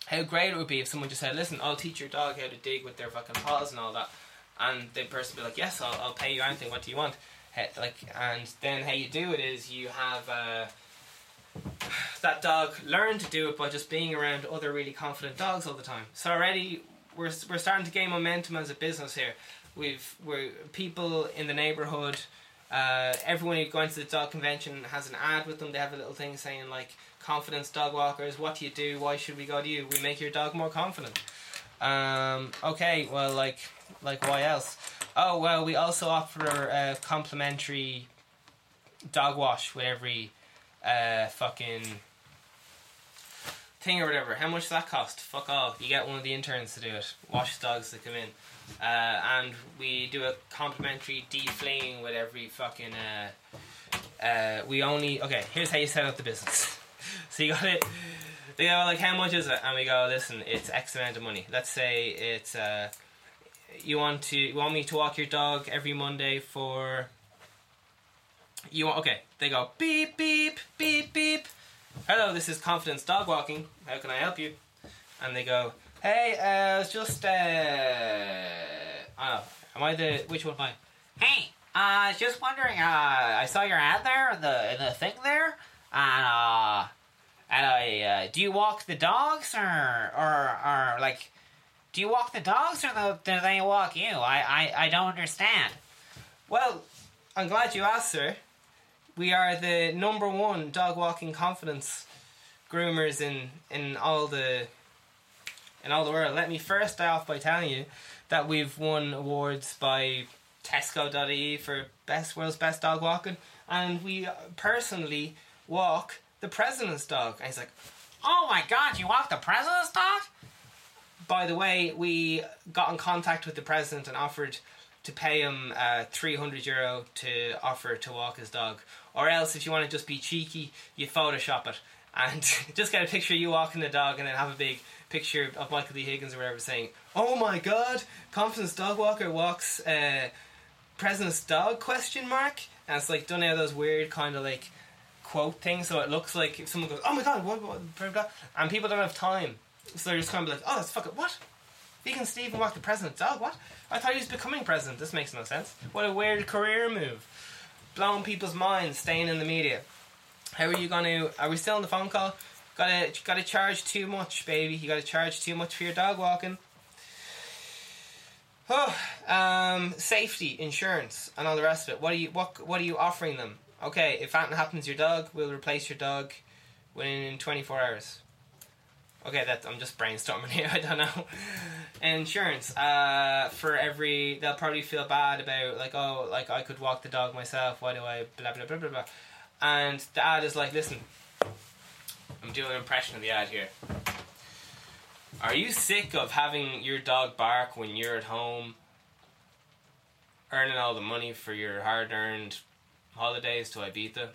how great it would be if someone just said, "Listen, I'll teach your dog how to dig with their fucking paws and all that," and the person would be like, "Yes, I'll, I'll pay you anything. What do you want?" Like, and then how you do it is you have uh, that dog learned to do it by just being around other really confident dogs all the time. So already we're we're starting to gain momentum as a business here. We've we're people in the neighborhood. Uh, everyone who goes to the dog convention has an ad with them. They have a little thing saying like confidence dog walkers. What do you do? Why should we go to you? We make your dog more confident. Um, okay, well, like, like why else? Oh well, we also offer a complimentary dog wash with every uh, fucking thing or whatever. How much does that cost? Fuck all. You get one of the interns to do it. Wash dogs that come in. Uh, and we do a complimentary deflaying with every fucking. Uh, uh, we only. Okay, here's how you set up the business. so you got it. They go, like, how much is it? And we go, listen, it's X amount of money. Let's say it's. Uh, you want to you want me to walk your dog every Monday for you want okay they go beep beep beep beep hello this is confidence dog walking how can I help you and they go hey uh, I was just uh I don't know am I the which one am I Hey, uh, I was just wondering, uh, I saw your ad there in the, in the thing there, and, uh, and I, uh, do you walk the dogs, or, or, or, like, do you walk the dogs, or the, do they walk you? I, I, I don't understand. Well, I'm glad you asked, sir. We are the number one dog walking confidence groomers in in all the in all the world. Let me first start off by telling you that we've won awards by Tesco.ie for best world's best dog walking, and we personally walk the president's dog. And he's like, Oh my god, you walk the president's dog? by the way, we got in contact with the president and offered to pay him uh, 300 euro to offer to walk his dog. Or else, if you want to just be cheeky, you Photoshop it and just get a picture of you walking the dog and then have a big picture of Michael D. Higgins or whatever saying, Oh my god, Confidence Dog Walker walks uh, President's dog? Question mark. And it's like done out of those weird kind of like quote things so it looks like if someone goes, Oh my god, what, what, blah," and people don't have time. So they're just kind of like, oh, that's fuck it, what? Vegan Stephen walked the president's dog? What? I thought he was becoming president. This makes no sense. What a weird career move. Blowing people's minds, staying in the media. How are you going to? Are we still on the phone call? Gotta gotta charge too much, baby. You gotta charge too much for your dog walking. Oh, um, safety, insurance, and all the rest of it. What are you what What are you offering them? Okay, if anything happens your dog, we'll replace your dog within twenty four hours. Okay, that I'm just brainstorming here. I don't know. Insurance. Uh, for every they'll probably feel bad about like oh like I could walk the dog myself. Why do I blah blah blah blah blah? And the ad is like, listen, I'm doing an impression of the ad here. Are you sick of having your dog bark when you're at home, earning all the money for your hard-earned holidays to Ibiza?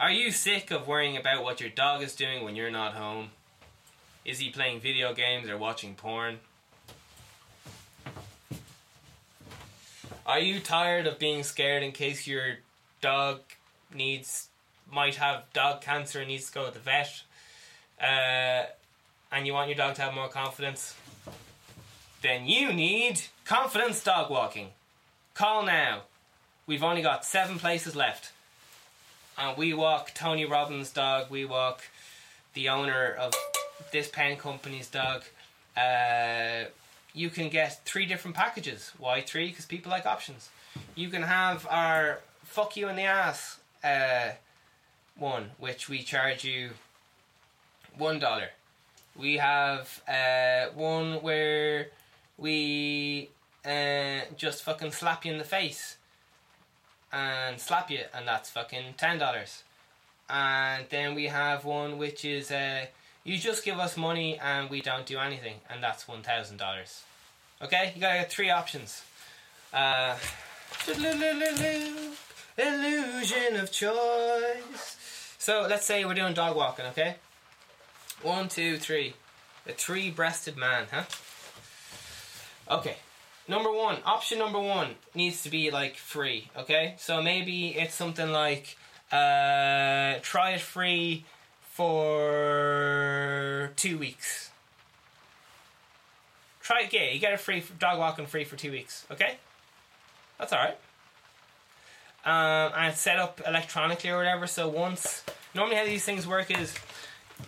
Are you sick of worrying about what your dog is doing when you're not home? Is he playing video games or watching porn? Are you tired of being scared in case your dog needs might have dog cancer and needs to go to the vet? Uh, and you want your dog to have more confidence? Then you need confidence dog walking. Call now. We've only got seven places left and we walk Tony Robbins' dog. We walk the owner of this pen company's dog. Uh, you can get three different packages. Why three? Because people like options. You can have our fuck you in the ass uh, one, which we charge you one dollar. We have uh, one where we uh, just fucking slap you in the face and slap you, and that's fucking ten dollars. And then we have one which is uh, you just give us money and we don't do anything, and that's one thousand dollars. Okay, you gotta get three options. Uh, illusion of choice. So let's say we're doing dog walking, okay? One, two, three. A three-breasted man, huh? Okay. Number one, option number one needs to be like free, okay? So maybe it's something like uh, try it free for two weeks. Try it, yeah, you get it free dog walking free for two weeks, okay? That's alright. Um, and it's set up electronically or whatever, so once. Normally, how these things work is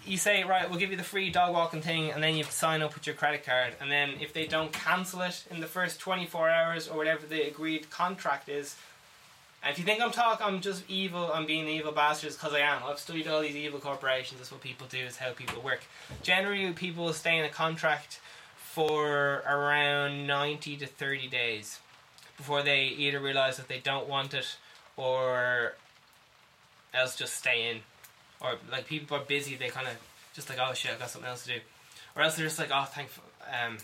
you say, right, we'll give you the free dog walking thing, and then you sign up with your credit card. And then if they don't cancel it in the first 24 hours or whatever the agreed contract is, and if you think I'm talking, I'm just evil, I'm being evil bastards because I am. I've studied all these evil corporations. That's what people do. Is how people work. Generally, people will stay in a contract for around 90 to 30 days before they either realize that they don't want it or else just stay in. Or like people are busy, they kind of just like, oh shit, I've got something else to do. Or else they're just like, oh, thankful. Um,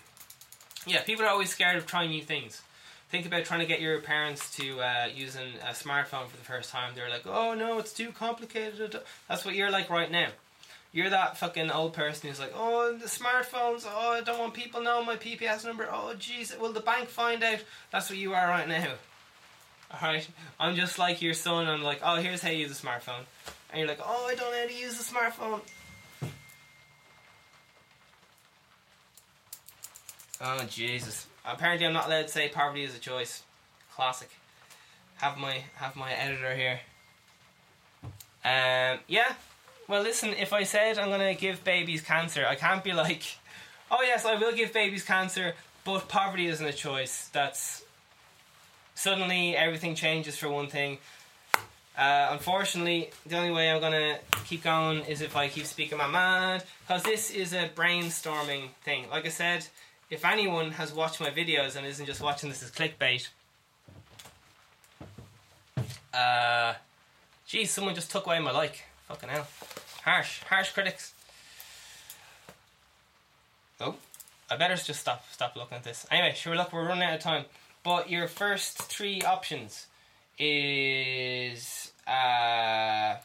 yeah, people are always scared of trying new things. Think about trying to get your parents to uh, using a smartphone for the first time. They're like, oh no, it's too complicated. That's what you're like right now. You're that fucking old person who's like, oh, the smartphones. Oh, I don't want people knowing my PPS number. Oh, jeez, will the bank find out? That's what you are right now. Alright? I'm just like your son. I'm like, oh, here's how you use a smartphone. And you're like, oh, I don't know how to use a smartphone. Oh, Jesus. Apparently, I'm not allowed to say poverty is a choice. Classic. Have my have my editor here. Um, yeah. Well, listen. If I said I'm gonna give babies cancer, I can't be like, oh yes, I will give babies cancer, but poverty isn't a choice. That's suddenly everything changes for one thing. Uh, unfortunately, the only way I'm gonna keep going is if I keep speaking my mind, because this is a brainstorming thing. Like I said, if anyone has watched my videos and isn't just watching this as clickbait, uh, geez, someone just took away my like. Fucking hell, harsh, harsh critics. Oh, I better just stop, stop looking at this. Anyway, sure. Look, we're running out of time. But your first three options is uh,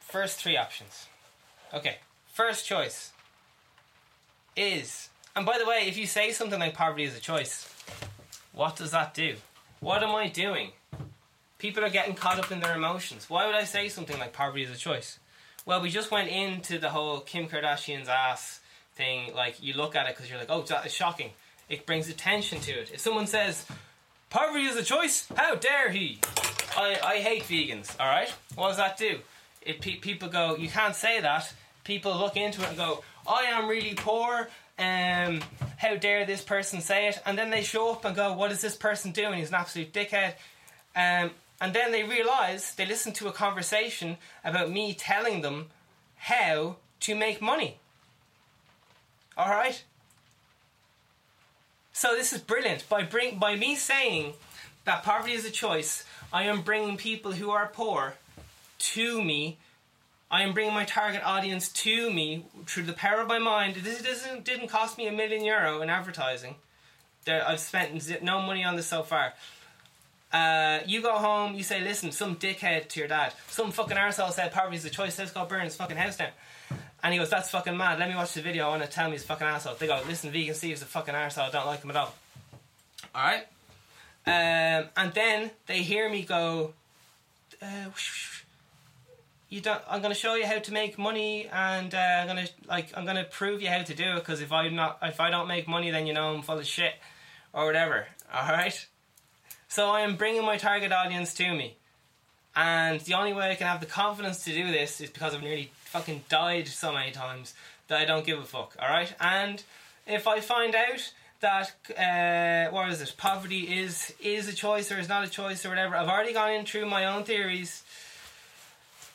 first three options. Okay, first choice is, and by the way, if you say something like poverty is a choice, what does that do? What am I doing? People are getting caught up in their emotions. Why would I say something like poverty is a choice? Well, we just went into the whole Kim Kardashian's ass thing. Like, you look at it because you're like, oh, is shocking. It brings attention to it. If someone says, poverty is a choice, how dare he? I, I hate vegans, alright? What does that do? If pe- people go, you can't say that, people look into it and go, I am really poor. Um, how dare this person say it? And then they show up and go, What is this person doing? He's an absolute dickhead. Um, and then they realize they listen to a conversation about me telling them how to make money. All right. So this is brilliant. By bring by me saying that poverty is a choice, I am bringing people who are poor to me. I am bringing my target audience to me through the power of my mind. This doesn't didn't cost me a million euro in advertising. There, I've spent no money on this so far. Uh, you go home, you say, listen, some dickhead to your dad. Some fucking arsehole said poverty is a choice, let's go burn his fucking house down. And he goes, that's fucking mad, let me watch the video, I want to tell me he's fucking asshole. They go, listen, Vegan Steve's a fucking asshole. I don't like him at all. Alright? Um, and then they hear me go, uh, you don't, I'm going to show you how to make money and uh, I'm going to, like, I'm going to prove you how to do it because if I'm not, if I don't make money then you know I'm full of shit or whatever. Alright? So I am bringing my target audience to me. And the only way I can have the confidence to do this is because I've nearly fucking died so many times that I don't give a fuck, alright? And if I find out that, uh, what is it, poverty is, is a choice or is not a choice or whatever, I've already gone in through my own theories.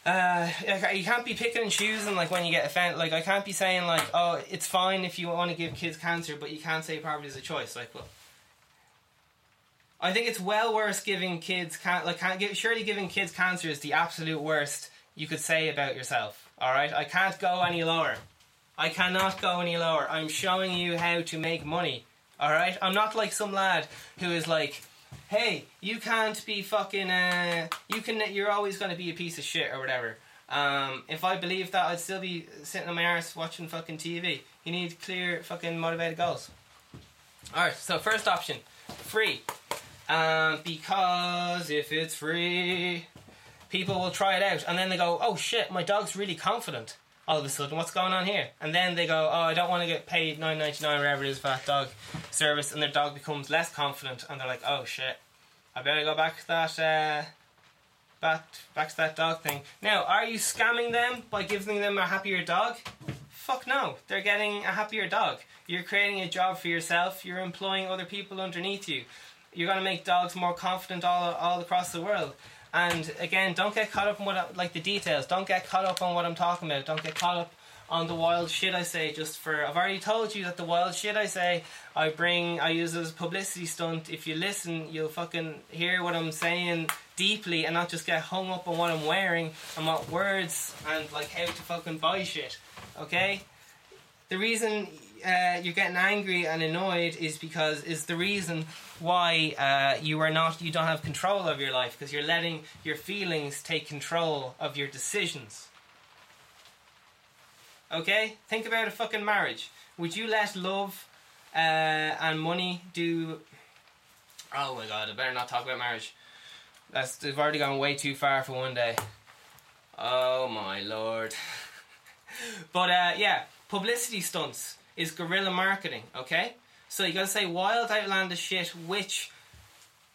Uh, you can't be picking and choosing like when you get offended. Like I can't be saying like, oh, it's fine if you want to give kids cancer, but you can't say poverty is a choice. Like, well, I think it's well worse giving kids can like can surely giving kids cancer is the absolute worst you could say about yourself. All right, I can't go any lower. I cannot go any lower. I'm showing you how to make money. All right, I'm not like some lad who is like, hey, you can't be fucking. Uh, you can. You're always to be a piece of shit or whatever. Um, if I believed that, I'd still be sitting on my arse watching fucking TV. You need clear fucking motivated goals. Alright, so first option, free. Um, because if it's free, people will try it out and then they go, oh shit, my dog's really confident. All of a sudden, what's going on here? And then they go, oh, I don't want to get paid nine ninety nine, whatever it is for that dog service, and their dog becomes less confident, and they're like, oh shit, I better go back to that. Uh, back back to that dog thing. Now, are you scamming them by giving them a happier dog? Fuck no. They're getting a happier dog. You're creating a job for yourself. You're employing other people underneath you. You're gonna make dogs more confident all all across the world. And again, don't get caught up in what I- like the details. Don't get caught up on what I'm talking about. Don't get caught up on the wild shit I say. Just for I've already told you that the wild shit I say, I bring, I use as a publicity stunt. If you listen, you'll fucking hear what I'm saying deeply and not just get hung up on what I'm wearing and what words and like how to fucking buy shit. Okay. The reason uh, you're getting angry and annoyed is because is the reason why uh, you are not you don't have control of your life because you're letting your feelings take control of your decisions. Okay, think about a fucking marriage. Would you let love uh, and money do? Oh my god! I better not talk about marriage. That's they've already gone way too far for one day. Oh my lord. but uh, yeah, publicity stunts is guerrilla marketing. Okay, so you gotta say wild, outlandish shit which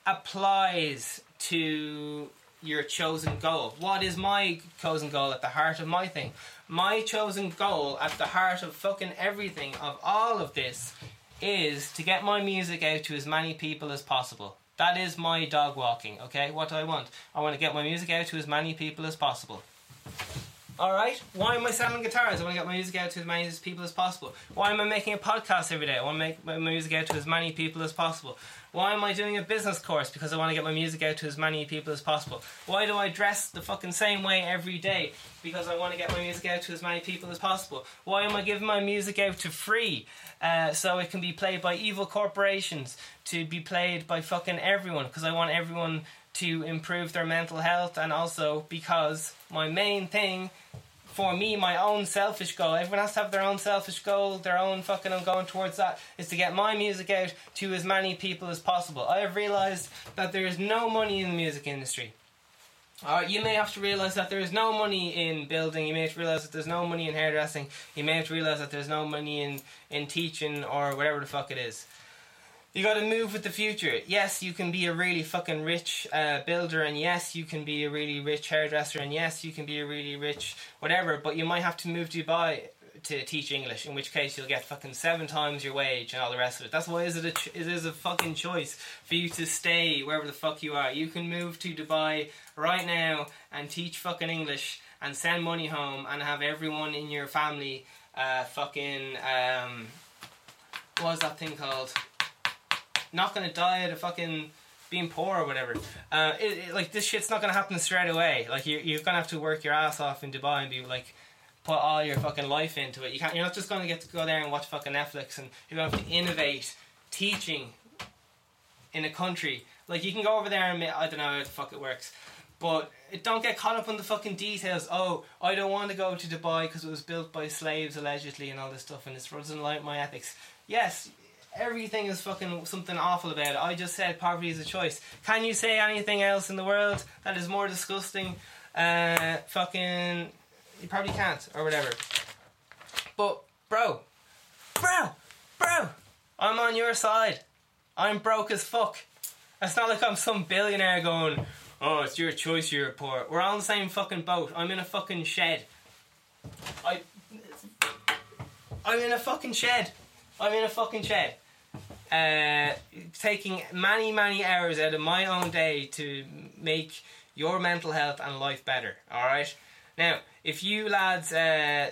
applies to your chosen goal. What is my chosen goal at the heart of my thing? My chosen goal at the heart of fucking everything of all of this is to get my music out to as many people as possible. That is my dog walking, okay? What do I want? I want to get my music out to as many people as possible. Alright? Why am I selling guitars? I want to get my music out to as many people as possible. Why am I making a podcast every day? I want to make my music out to as many people as possible. Why am I doing a business course? Because I want to get my music out to as many people as possible. Why do I dress the fucking same way every day? Because I want to get my music out to as many people as possible. Why am I giving my music out to free? Uh, so it can be played by evil corporations, to be played by fucking everyone. Because I want everyone to improve their mental health, and also because my main thing for me, my own selfish goal. Everyone has to have their own selfish goal, their own fucking. I'm going towards that. Is to get my music out to as many people as possible. I have realized that there is no money in the music industry. Uh, you may have to realize that there is no money in building. You may have to realize that there's no money in hairdressing. You may have to realize that there's no money in in teaching or whatever the fuck it is. You got to move with the future. Yes, you can be a really fucking rich uh, builder, and yes, you can be a really rich hairdresser, and yes, you can be a really rich whatever. But you might have to move to Dubai to teach English, in which case you'll get fucking seven times your wage and all the rest of it. That's why is it a ch- it is a fucking choice for you to stay wherever the fuck you are. You can move to Dubai right now and teach fucking English and send money home and have everyone in your family uh, fucking um, what was that thing called? Not gonna die of fucking being poor or whatever. Uh, it, it- like this shit's not gonna happen straight away. Like you're you're gonna have to work your ass off in Dubai and be like put all your fucking life into it. You can't. You're not just gonna get to go there and watch fucking Netflix, and you're gonna have to innovate teaching in a country. Like you can go over there and I don't know how the fuck it works. But don't get caught up on the fucking details. Oh, I don't want to go to Dubai because it was built by slaves allegedly and all this stuff, and it doesn't like my ethics. Yes, everything is fucking something awful about it. I just said poverty is a choice. Can you say anything else in the world that is more disgusting? Uh, fucking, you probably can't or whatever. But bro, bro, bro, I'm on your side. I'm broke as fuck. It's not like I'm some billionaire going, oh, it's your choice, you're poor. We're all in the same fucking boat. I'm in a fucking shed. I. I'm in a fucking shed. I'm in a fucking shed. Uh, taking many, many hours out of my own day to make your mental health and life better. Alright? Now, if you lads uh,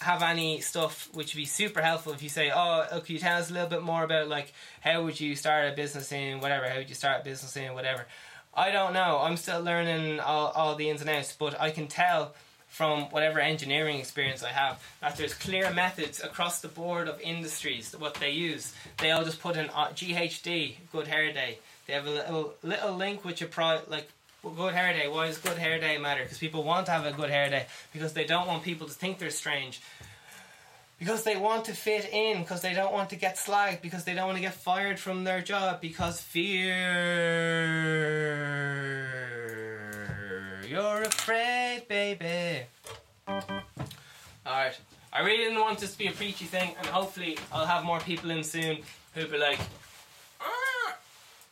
have any stuff which would be super helpful if you say, oh, uh, can you tell us a little bit more about like how would you start a business in whatever, how would you start a business in whatever. I don't know. I'm still learning all, all the ins and outs, but I can tell from whatever engineering experience I have that there's clear methods across the board of industries what they use. They all just put in uh, GHD, Good Hair Day. They have a little little link which a pro like good hair day. Why does good hair day matter? Because people want to have a good hair day because they don't want people to think they're strange. Because they want to fit in, because they don't want to get slagged, because they don't want to get fired from their job, because fear. You're afraid, baby. Alright. I really didn't want this to be a preachy thing, and hopefully I'll have more people in soon who'll be like, "Ah,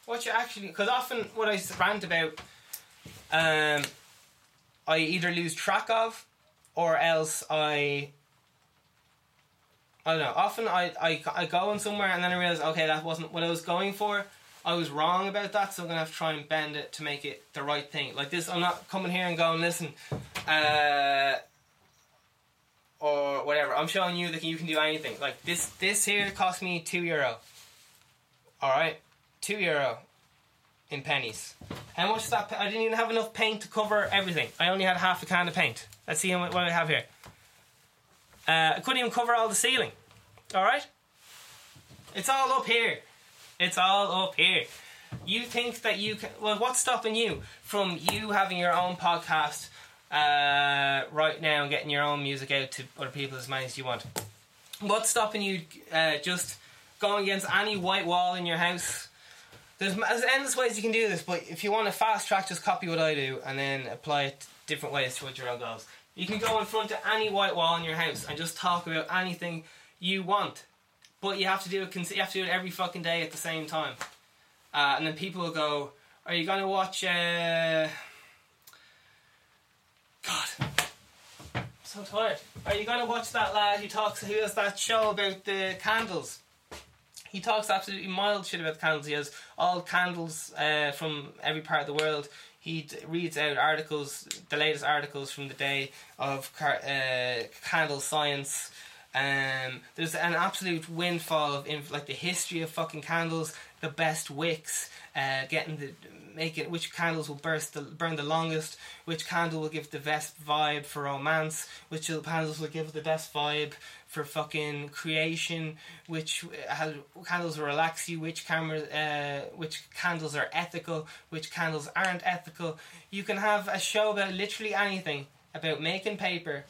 what you actually. Because often what I rant about, um, I either lose track of, or else I. I don't know. Often I, I, I go in somewhere and then I realize, okay, that wasn't what I was going for. I was wrong about that, so I'm gonna have to try and bend it to make it the right thing. Like this, I'm not coming here and going, listen, uh, or whatever. I'm showing you that you can do anything. Like this, this here cost me two euro. All right, two euro in pennies. How much is that? I didn't even have enough paint to cover everything. I only had half a can of paint. Let's see what I have here. Uh, I couldn't even cover all the ceiling. All right, it's all up here. It's all up here. You think that you can? Well, what's stopping you from you having your own podcast uh, right now and getting your own music out to other people as many as you want? What's stopping you uh, just going against any white wall in your house? There's, there's endless ways you can do this, but if you want to fast track, just copy what I do and then apply it different ways towards your own goals. You can go in front of any white wall in your house and just talk about anything you want, but you have to do it. You have to do it every fucking day at the same time, uh, and then people will go, "Are you gonna watch?" Uh... God, I'm so tired. Are you gonna watch that lad who talks? Who has that show about the candles? He talks absolutely mild shit about the candles. He has all candles uh, from every part of the world. He d- reads out articles, the latest articles from the day of car- uh, candle science. Um, there's an absolute windfall of inf- like the history of fucking candles, the best wicks, uh, getting the making which candles will burst the, burn the longest, which candle will give the best vibe for romance, which candles will give the best vibe for fucking creation, which uh, candles will relax you, which camera, uh, which candles are ethical, which candles aren't ethical. You can have a show about literally anything about making paper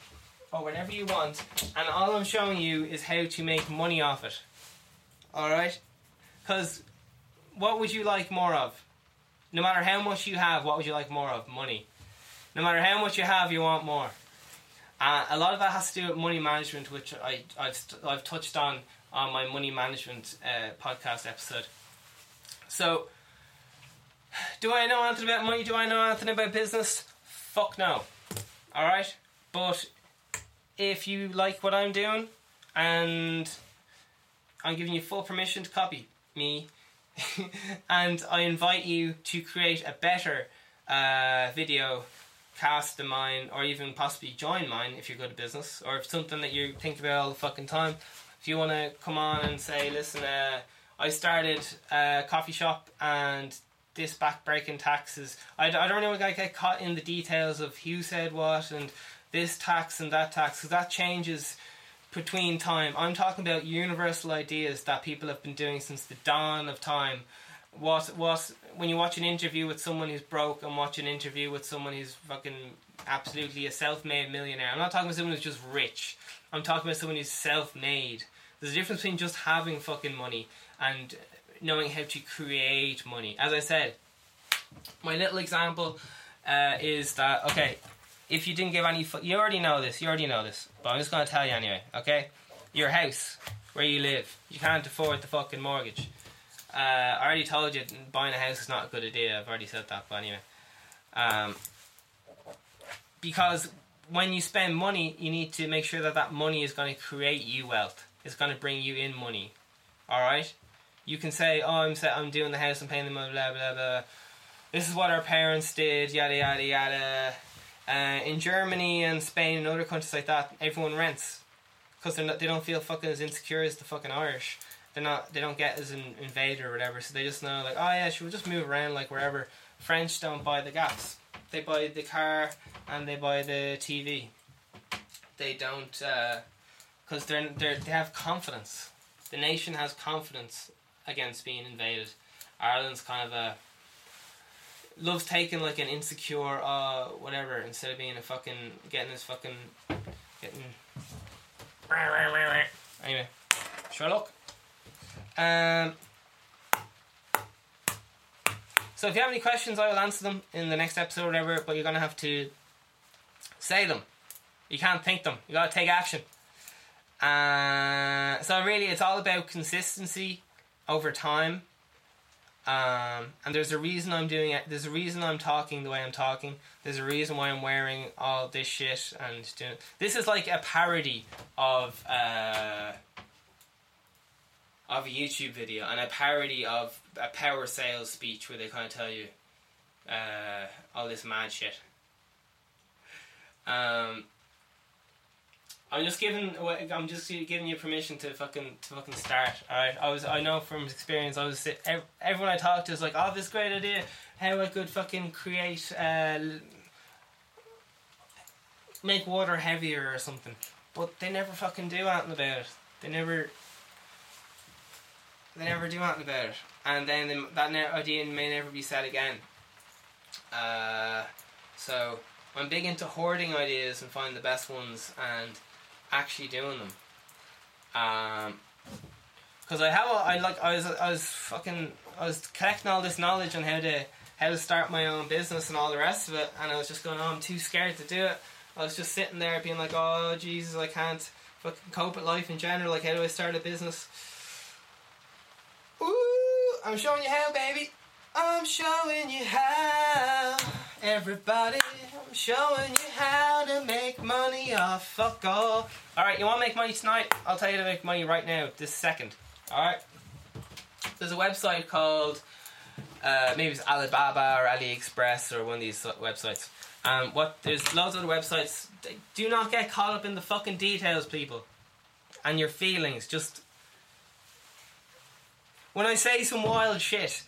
or whatever you want, and all I'm showing you is how to make money off it. Alright? Because what would you like more of? No matter how much you have, what would you like more of? Money. No matter how much you have, you want more. Uh, a lot of that has to do with money management, which I, I've, I've touched on on my money management uh, podcast episode. So, do I know anything about money? Do I know anything about business? Fuck no. Alright? But if you like what I'm doing and I'm giving you full permission to copy me, and I invite you to create a better uh, video cast than mine, or even possibly join mine if you're good at business, or if something that you think about all the fucking time. If you want to come on and say, listen, uh, I started a coffee shop and this back-breaking taxes. I don't really want to get caught in the details of who said what and this tax and that tax, because that changes between time. I'm talking about universal ideas that people have been doing since the dawn of time. What what when you watch an interview with someone who's broke and watch an interview with someone who's fucking absolutely a self-made millionaire. I'm not talking about someone who's just rich. I'm talking about someone who's self-made. There's a difference between just having fucking money and knowing how to create money. As I said, my little example uh, is that okay. If you didn't give any, fu- you already know this. You already know this, but I'm just gonna tell you anyway. Okay, your house where you live, you can't afford the fucking mortgage. Uh, I already told you buying a house is not a good idea. I've already said that, but anyway. Um, because when you spend money, you need to make sure that that money is going to create you wealth. It's going to bring you in money. All right. You can say, "Oh, I'm set. I'm doing the house. I'm paying the money. Blah blah blah." This is what our parents did. Yada yada yada. Uh, in Germany and Spain and other countries like that, everyone rents because they're not. They don't feel fucking as insecure as the fucking Irish. They're not. They don't get as an invader or whatever. So they just know like, oh yeah, she'll just move around like wherever. French don't buy the gas. They buy the car and they buy the TV. They don't because they're, they're they have confidence. The nation has confidence against being invaded, Ireland's kind of a loves taking like an insecure uh whatever instead of being a fucking getting this fucking getting anyway Sherlock. Um so if you have any questions I will answer them in the next episode or whatever but you're gonna have to say them. You can't think them. You gotta take action. Uh, so really it's all about consistency over time um, and there's a reason I'm doing it. There's a reason I'm talking the way I'm talking. There's a reason why I'm wearing all this shit and doing. This is like a parody of uh, of a YouTube video and a parody of a power sales speech where they kind of tell you uh, all this mad shit. Um, I'm just giving. I'm just giving you permission to fucking to fucking start. All right. I was. I know from experience. I was. Everyone I talked to is like, "Oh, this great idea. How I could fucking create, uh, make water heavier or something." But they never fucking do anything about it. They never. They never do anything about it, and then they, that idea may never be said again. Uh, so I'm big into hoarding ideas and finding the best ones and actually doing them. Um, because I have, a, I like, I was, I was fucking, I was collecting all this knowledge on how to, how to start my own business and all the rest of it, and I was just going, oh, I'm too scared to do it. I was just sitting there being like, oh Jesus, I can't fucking cope with life in general. Like, how do I start a business? Ooh, I'm showing you how, baby. I'm showing you how. Everybody, I'm showing you how to make money off fuck all. Alright, you want to make money tonight? I'll tell you to make money right now, this second. Alright? There's a website called, uh, maybe it's Alibaba or AliExpress or one of these websites. Um, what there's loads of other websites. Do not get caught up in the fucking details, people, and your feelings. Just when I say some wild shit,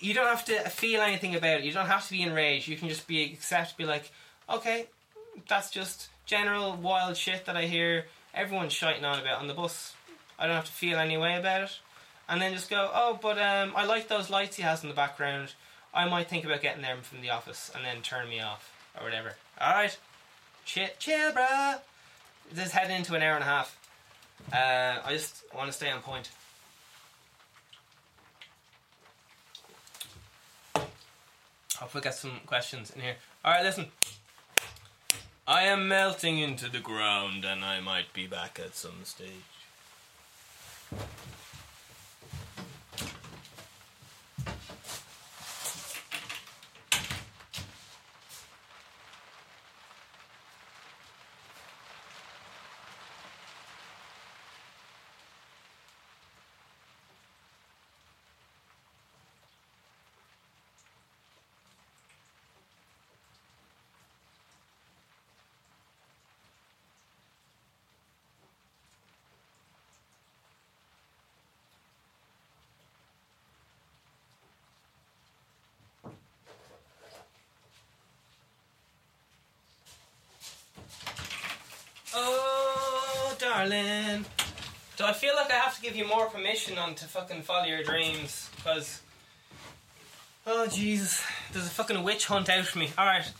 you don't have to feel anything about it. You don't have to be enraged. You can just be accept, be like, okay, that's just general wild shit that I hear everyone's shiting on about on the bus. I don't have to feel any way about it, and then just go, oh, but um, I like those lights he has in the background. I might think about getting them from the office and then turn me off or whatever. All right, chill, chill, bruh. This is heading into an hour and a half. Uh, I just want to stay on point. Hope we get some questions in here. Alright, listen. I am melting into the ground and I might be back at some stage. Oh, darling. Do I feel like I have to give you more permission on to fucking follow your dreams? Because. Oh, Jesus. There's a fucking witch hunt out for me. Alright.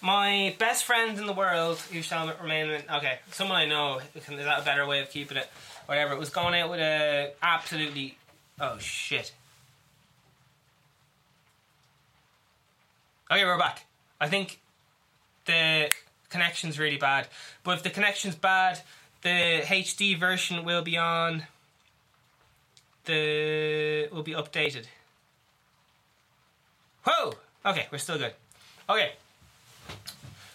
My best friend in the world, who shall remain. Okay, someone I know. Is that a better way of keeping it? Whatever. It was going out with a absolutely. Oh, shit. Okay, we're back. I think the connection's really bad. But if the connection's bad, the HD version will be on. The will be updated. Whoa! Okay, we're still good. Okay.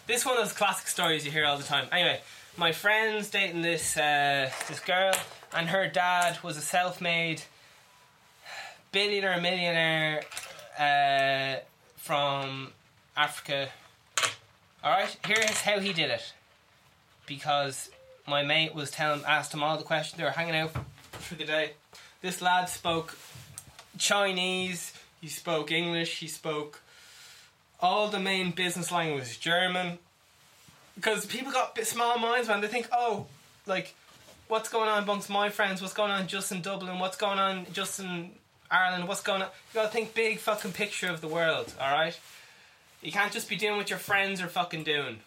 This one of those classic stories you hear all the time. Anyway, my friend's dating this uh, this girl, and her dad was a self-made billionaire, millionaire uh, from Africa Alright, here's how he did it. Because my mate was telling asked him all the questions, they were hanging out for the day. This lad spoke Chinese, he spoke English, he spoke all the main business languages, German. Because people got small minds, man. They think, oh, like, what's going on amongst my friends? What's going on just in Dublin? What's going on just in Ireland, what's going on? You gotta think big fucking picture of the world, alright? You can't just be doing what your friends are fucking doing.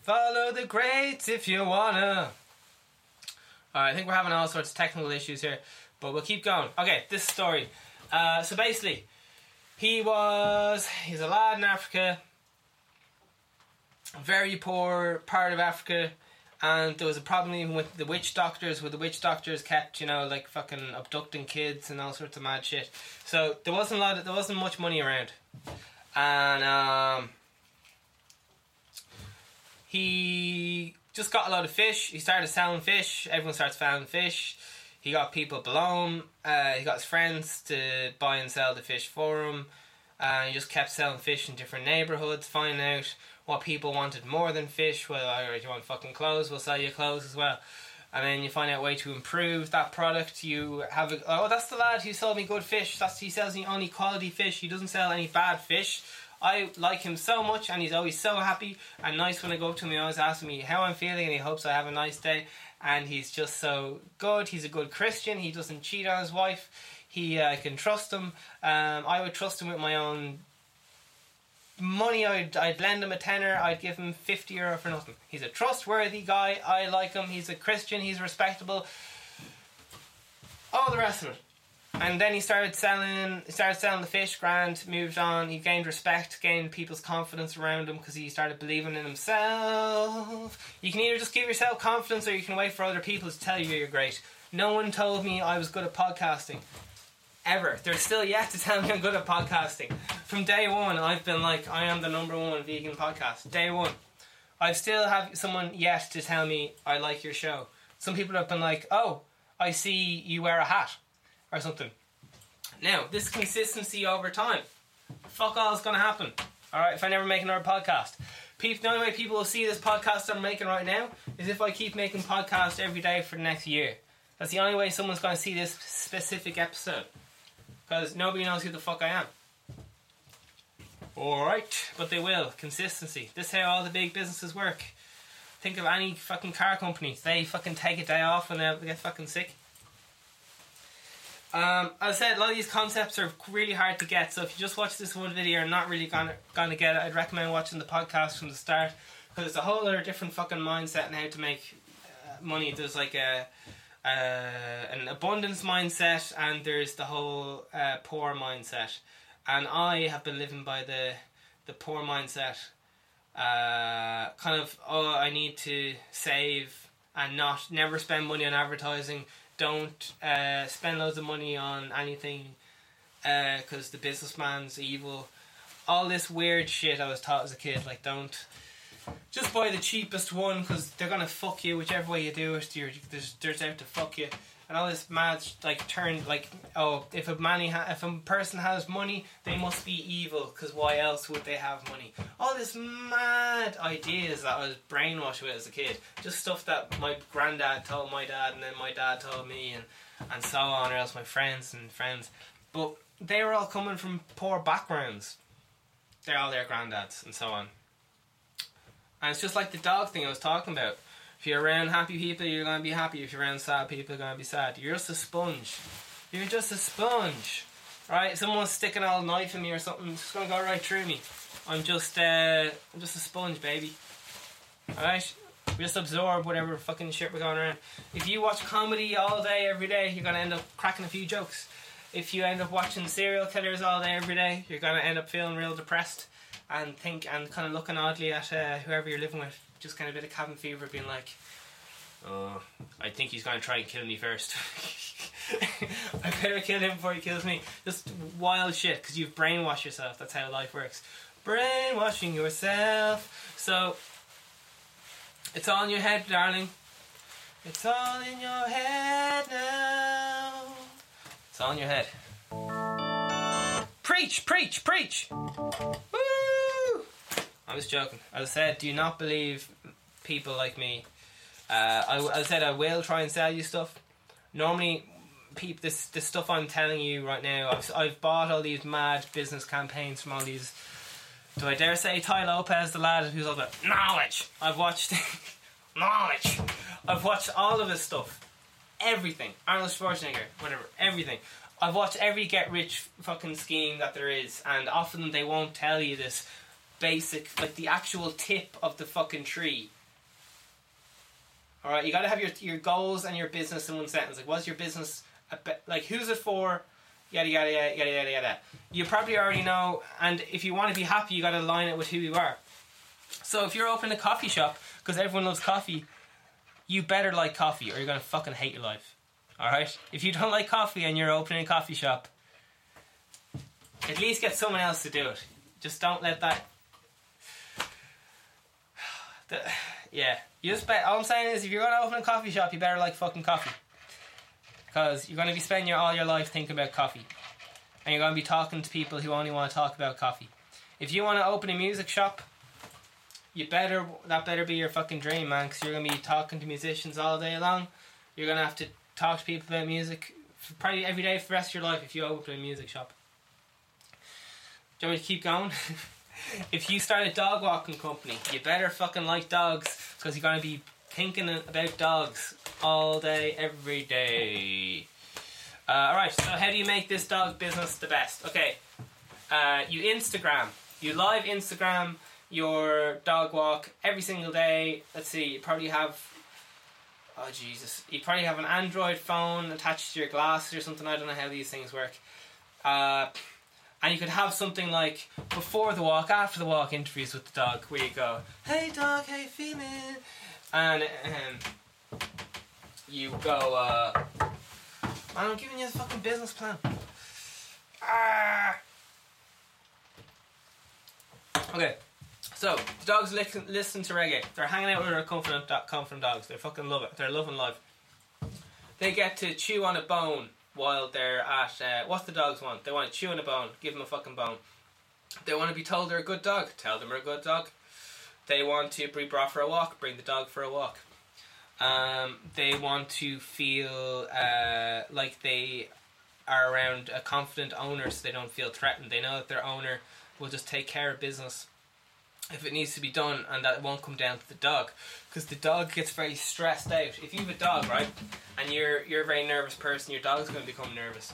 Follow the greats if you wanna. Alright, I think we're having all sorts of technical issues here, but we'll keep going. Okay, this story. Uh, so basically, he was he's a lad in Africa, very poor part of Africa, and there was a problem even with the witch doctors, where the witch doctors kept you know like fucking abducting kids and all sorts of mad shit. So there wasn't a lot, of, there wasn't much money around, and um, he just got a lot of fish. He started selling fish. Everyone starts selling fish. He got people below him. Uh, he got his friends to buy and sell the fish for him. And he just kept selling fish in different neighborhoods, finding out what people wanted more than fish. Well, alright, you want fucking clothes? We'll sell you clothes as well. And then you find out a way to improve that product. You have a oh, that's the lad who sold me good fish. That's he sells me only quality fish. He doesn't sell any bad fish. I like him so much, and he's always so happy and nice when I go up to him. He always asks me how I'm feeling, and he hopes I have a nice day. And he's just so good. He's a good Christian. He doesn't cheat on his wife. He uh, can trust him. Um, I would trust him with my own money. I'd, I'd lend him a tenner. I'd give him 50 euro for nothing. He's a trustworthy guy. I like him. He's a Christian. He's respectable. All the rest of it. And then he started selling. Started selling the fish. Grand moved on. He gained respect, gained people's confidence around him because he started believing in himself. You can either just give yourself confidence, or you can wait for other people to tell you you're great. No one told me I was good at podcasting. Ever. They're still yet to tell me I'm good at podcasting. From day one, I've been like, I am the number one vegan podcast. Day one. I still have someone yet to tell me I like your show. Some people have been like, oh, I see you wear a hat or something. Now, this consistency over time, fuck all is going to happen. All right, if I never make another podcast. The only way people will see this podcast I'm making right now is if I keep making podcasts every day for the next year. That's the only way someone's going to see this specific episode. Because nobody knows who the fuck I am. Alright, but they will. Consistency. This is how all the big businesses work. Think of any fucking car company. They fucking take a day off and they get fucking sick. Um, as I said, a lot of these concepts are really hard to get. So if you just watch this one video, you're not really gonna gonna get it. I'd recommend watching the podcast from the start because it's a whole other different fucking mindset and how to make uh, money. There's like a uh, an abundance mindset and there's the whole uh, poor mindset. And I have been living by the the poor mindset. Uh, kind of oh, I need to save and not never spend money on advertising don't uh, spend loads of money on anything because the businessman's evil. All this weird shit I was taught as a kid, like don't just buy the cheapest one because they're gonna fuck you whichever way you do it. You're there's there's out to fuck you, and all this mad like turn like oh if a man ha- if a person has money they must be evil because why else would they have money? All this mad ideas that I was brainwashed with as a kid, just stuff that my granddad told my dad and then my dad told me and and so on, or else my friends and friends, but they were all coming from poor backgrounds. They're all their granddads and so on. And it's just like the dog thing I was talking about. If you're around happy people, you're going to be happy. If you're around sad people, you're going to be sad. You're just a sponge. You're just a sponge. Right? If someone's sticking a knife in me or something, it's just going to go right through me. I'm just, uh, I'm just a sponge, baby. Alright? We just absorb whatever fucking shit we're going around. If you watch comedy all day, every day, you're going to end up cracking a few jokes. If you end up watching serial killers all day, every day, you're going to end up feeling real depressed and think and kind of looking oddly at uh, whoever you're living with, just kind of a bit of cabin fever, being like, "Oh, I think he's going to try and kill me first. I better kill him before he kills me." Just wild shit because you've brainwashed yourself. That's how life works. Brainwashing yourself. So it's all in your head, darling. It's all in your head now. It's all in your head. Preach, preach, preach. I was joking. As I said, do not believe people like me. Uh, I, I said, I will try and sell you stuff. Normally, peop, this this stuff I'm telling you right now, I've, I've bought all these mad business campaigns from all these. Do I dare say Tai Lopez, the lad who's all about knowledge? I've watched knowledge. I've watched all of his stuff, everything. Arnold Schwarzenegger, whatever, everything I've watched every get rich fucking scheme that there is, and often they won't tell you this basic, like the actual tip of the fucking tree. All right, you got to have your your goals and your business in one sentence. Like, what's your business? Like, who's it for? Yada yada yada yada yada yada. You probably already know, and if you want to be happy, you got to align it with who you are. So if you're opening a coffee shop because everyone loves coffee, you better like coffee, or you're gonna fucking hate your life. All right. If you don't like coffee and you're opening a coffee shop, at least get someone else to do it. Just don't let that. The, yeah, you just bet. All I'm saying is, if you're gonna open a coffee shop, you better like fucking coffee, because you're gonna be spending your, all your life thinking about coffee, and you're gonna be talking to people who only want to talk about coffee. If you want to open a music shop, you better that better be your fucking dream, man, because you're gonna be talking to musicians all day long. You're gonna have to talk to people about music probably every day for the rest of your life if you open a music shop. Do you want me to keep going? if you start a dog walking company, you better fucking like dogs because you're gonna be thinking about dogs all day, every day. Uh, Alright, so how do you make this dog business the best? Okay, uh, you Instagram, you live Instagram your dog walk every single day. Let's see, you probably have oh Jesus, you probably have an Android phone attached to your glasses or something. I don't know how these things work. Uh, and you could have something like before the walk, after the walk interviews with the dog, where you go, "Hey dog, you feeling?" And um, you go, uh, "Man, I'm giving you the fucking business plan." Ah. Okay. So, the dogs listen, listen to reggae. They're hanging out with their confident, confident dogs. They fucking love it. They're loving life. They get to chew on a bone while they're at. Uh, what's the dogs want? They want to chew on a bone. Give them a fucking bone. They want to be told they're a good dog. Tell them they're a good dog. They want to be brought for a walk. Bring the dog for a walk. Um, they want to feel uh, like they are around a confident owner so they don't feel threatened. They know that their owner will just take care of business if it needs to be done and that won't come down to the dog. Because the dog gets very stressed out. If you have a dog right and you're you're a very nervous person your dog's going to become nervous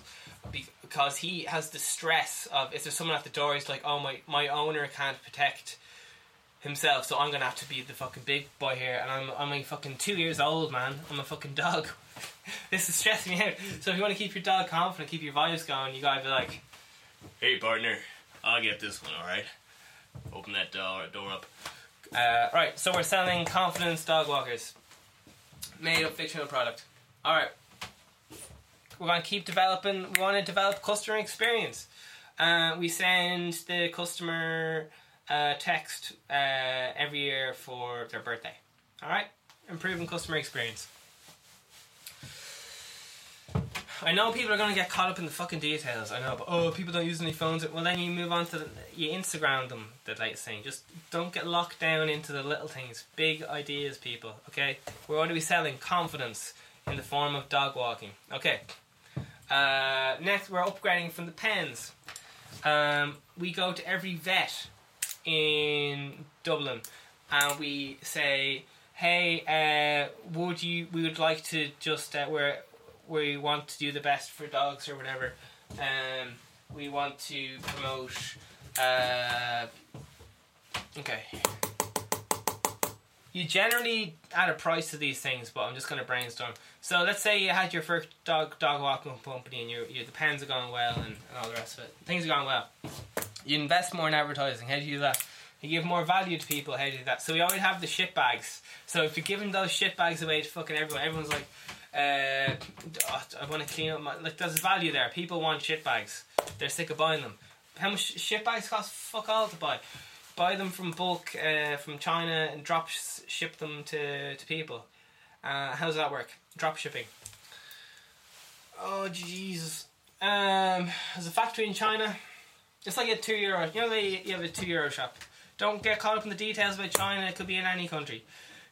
because he has the stress of if there's someone at the door he's like oh my my owner can't protect himself so I'm going to have to be the fucking big boy here and I'm I'm like fucking 2 years old man. I'm a fucking dog. This is stressing me out. So if you want to keep your dog confident keep your vibes going you got to be like hey partner I'll get this one alright Open that door, door up. Uh, right, so we're selling confidence dog walkers. Made up fictional product. Alright. We're going to keep developing. We want to develop customer experience. Uh, we send the customer uh, text uh, every year for their birthday. Alright? Improving customer experience. I know people are going to get caught up in the fucking details. I know, but oh, people don't use any phones. Well, then you move on to the, you Instagram them. The latest thing. Just don't get locked down into the little things. Big ideas, people. Okay, we're going to be selling confidence in the form of dog walking. Okay. Uh, next, we're upgrading from the pens. Um, we go to every vet in Dublin, and we say, "Hey, uh, would you? We would like to just uh, we're we want to do the best for dogs or whatever. Um, we want to promote. Uh, okay. You generally add a price to these things, but I'm just going to brainstorm. So let's say you had your first dog dog walking company, and your, your the pens are going well, and, and all the rest of it. Things are going well. You invest more in advertising. How do you do that? You give more value to people. How do you do that? So we always have the shit bags. So if you're giving those shit bags away to fucking everyone, everyone's like, uh, I want to clean up my like. There's value there. People want shit bags. They're sick of buying them. How much shit bags cost? Fuck all to buy. Buy them from bulk uh, from China and drop sh- ship them to to people. Uh, how does that work? Drop shipping. Oh Jesus. Um, there's a factory in China. It's like a two euro. You know, they you have a two euro shop. Don't get caught up in the details about China. It could be in any country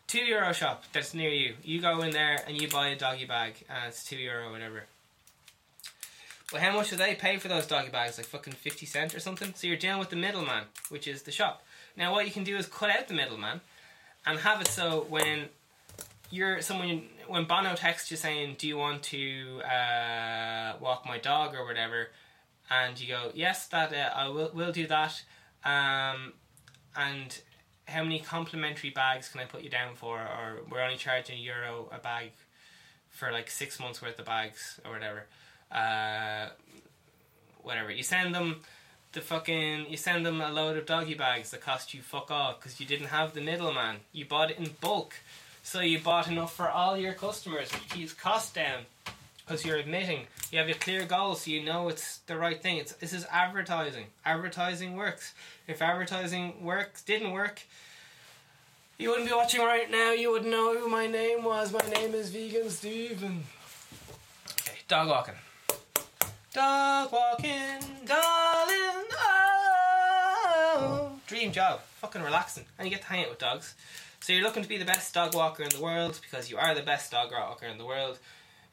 two euro shop that's near you. You go in there and you buy a doggy bag, and it's two euro, or whatever. Well, how much do they pay for those doggy bags? Like fucking fifty cent or something. So you're dealing with the middleman, which is the shop. Now, what you can do is cut out the middleman, and have it so when you're someone when Bono texts you saying, "Do you want to uh, walk my dog or whatever?" and you go, "Yes, that uh, I will will do that." Um, and how many complimentary bags can I put you down for? Or we're only charging a euro a bag for like six months worth of bags or whatever. Uh, whatever you send them the fucking you send them a load of doggy bags that cost you fuck all because you didn't have the middleman. You bought it in bulk, so you bought enough for all your customers, which keeps costs down. Because you're admitting you have a clear goal, so you know it's the right thing. It's this is advertising. Advertising works. If advertising works didn't work, you wouldn't be watching right now. You would know who my name was. My name is Vegan Steven. Okay, dog walking. Dog walking, darling. Oh, dream job. Fucking relaxing, and you get to hang out with dogs. So you're looking to be the best dog walker in the world because you are the best dog walker in the world.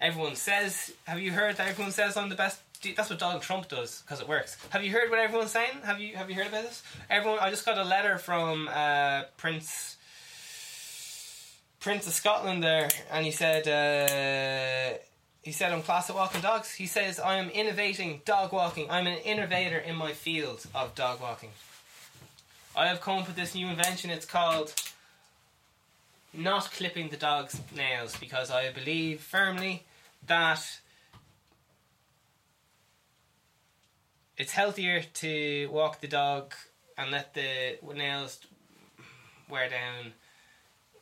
Everyone says. Have you heard that everyone says I'm the best? That's what Donald Trump does because it works. Have you heard what everyone's saying? Have you Have you heard about this? Everyone. I just got a letter from uh, Prince. Prince of Scotland there, and he said. Uh, he said, I'm class at walking dogs. He says, I am innovating dog walking. I'm an innovator in my field of dog walking. I have come up with this new invention. It's called not clipping the dog's nails because I believe firmly that it's healthier to walk the dog and let the nails wear down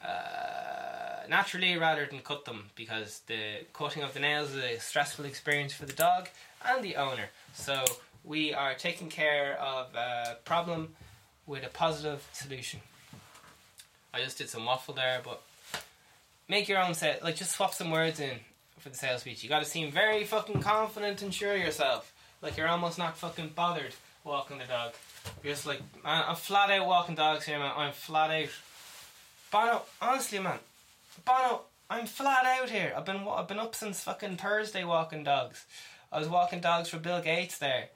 uh, naturally rather than cut them because the cutting of the nails is a stressful experience for the dog and the owner. So we are taking care of a problem with a positive solution. I just did some waffle there, but make your own set. Like just swap some words in for the sales speech. You got to seem very fucking confident and sure of yourself, like you're almost not fucking bothered walking the dog. You're just like man, I'm flat out walking dogs here, man. I'm flat out. Bono, honestly, man, Bono, I'm flat out here. I've been I've been up since fucking Thursday walking dogs. I was walking dogs for Bill Gates there.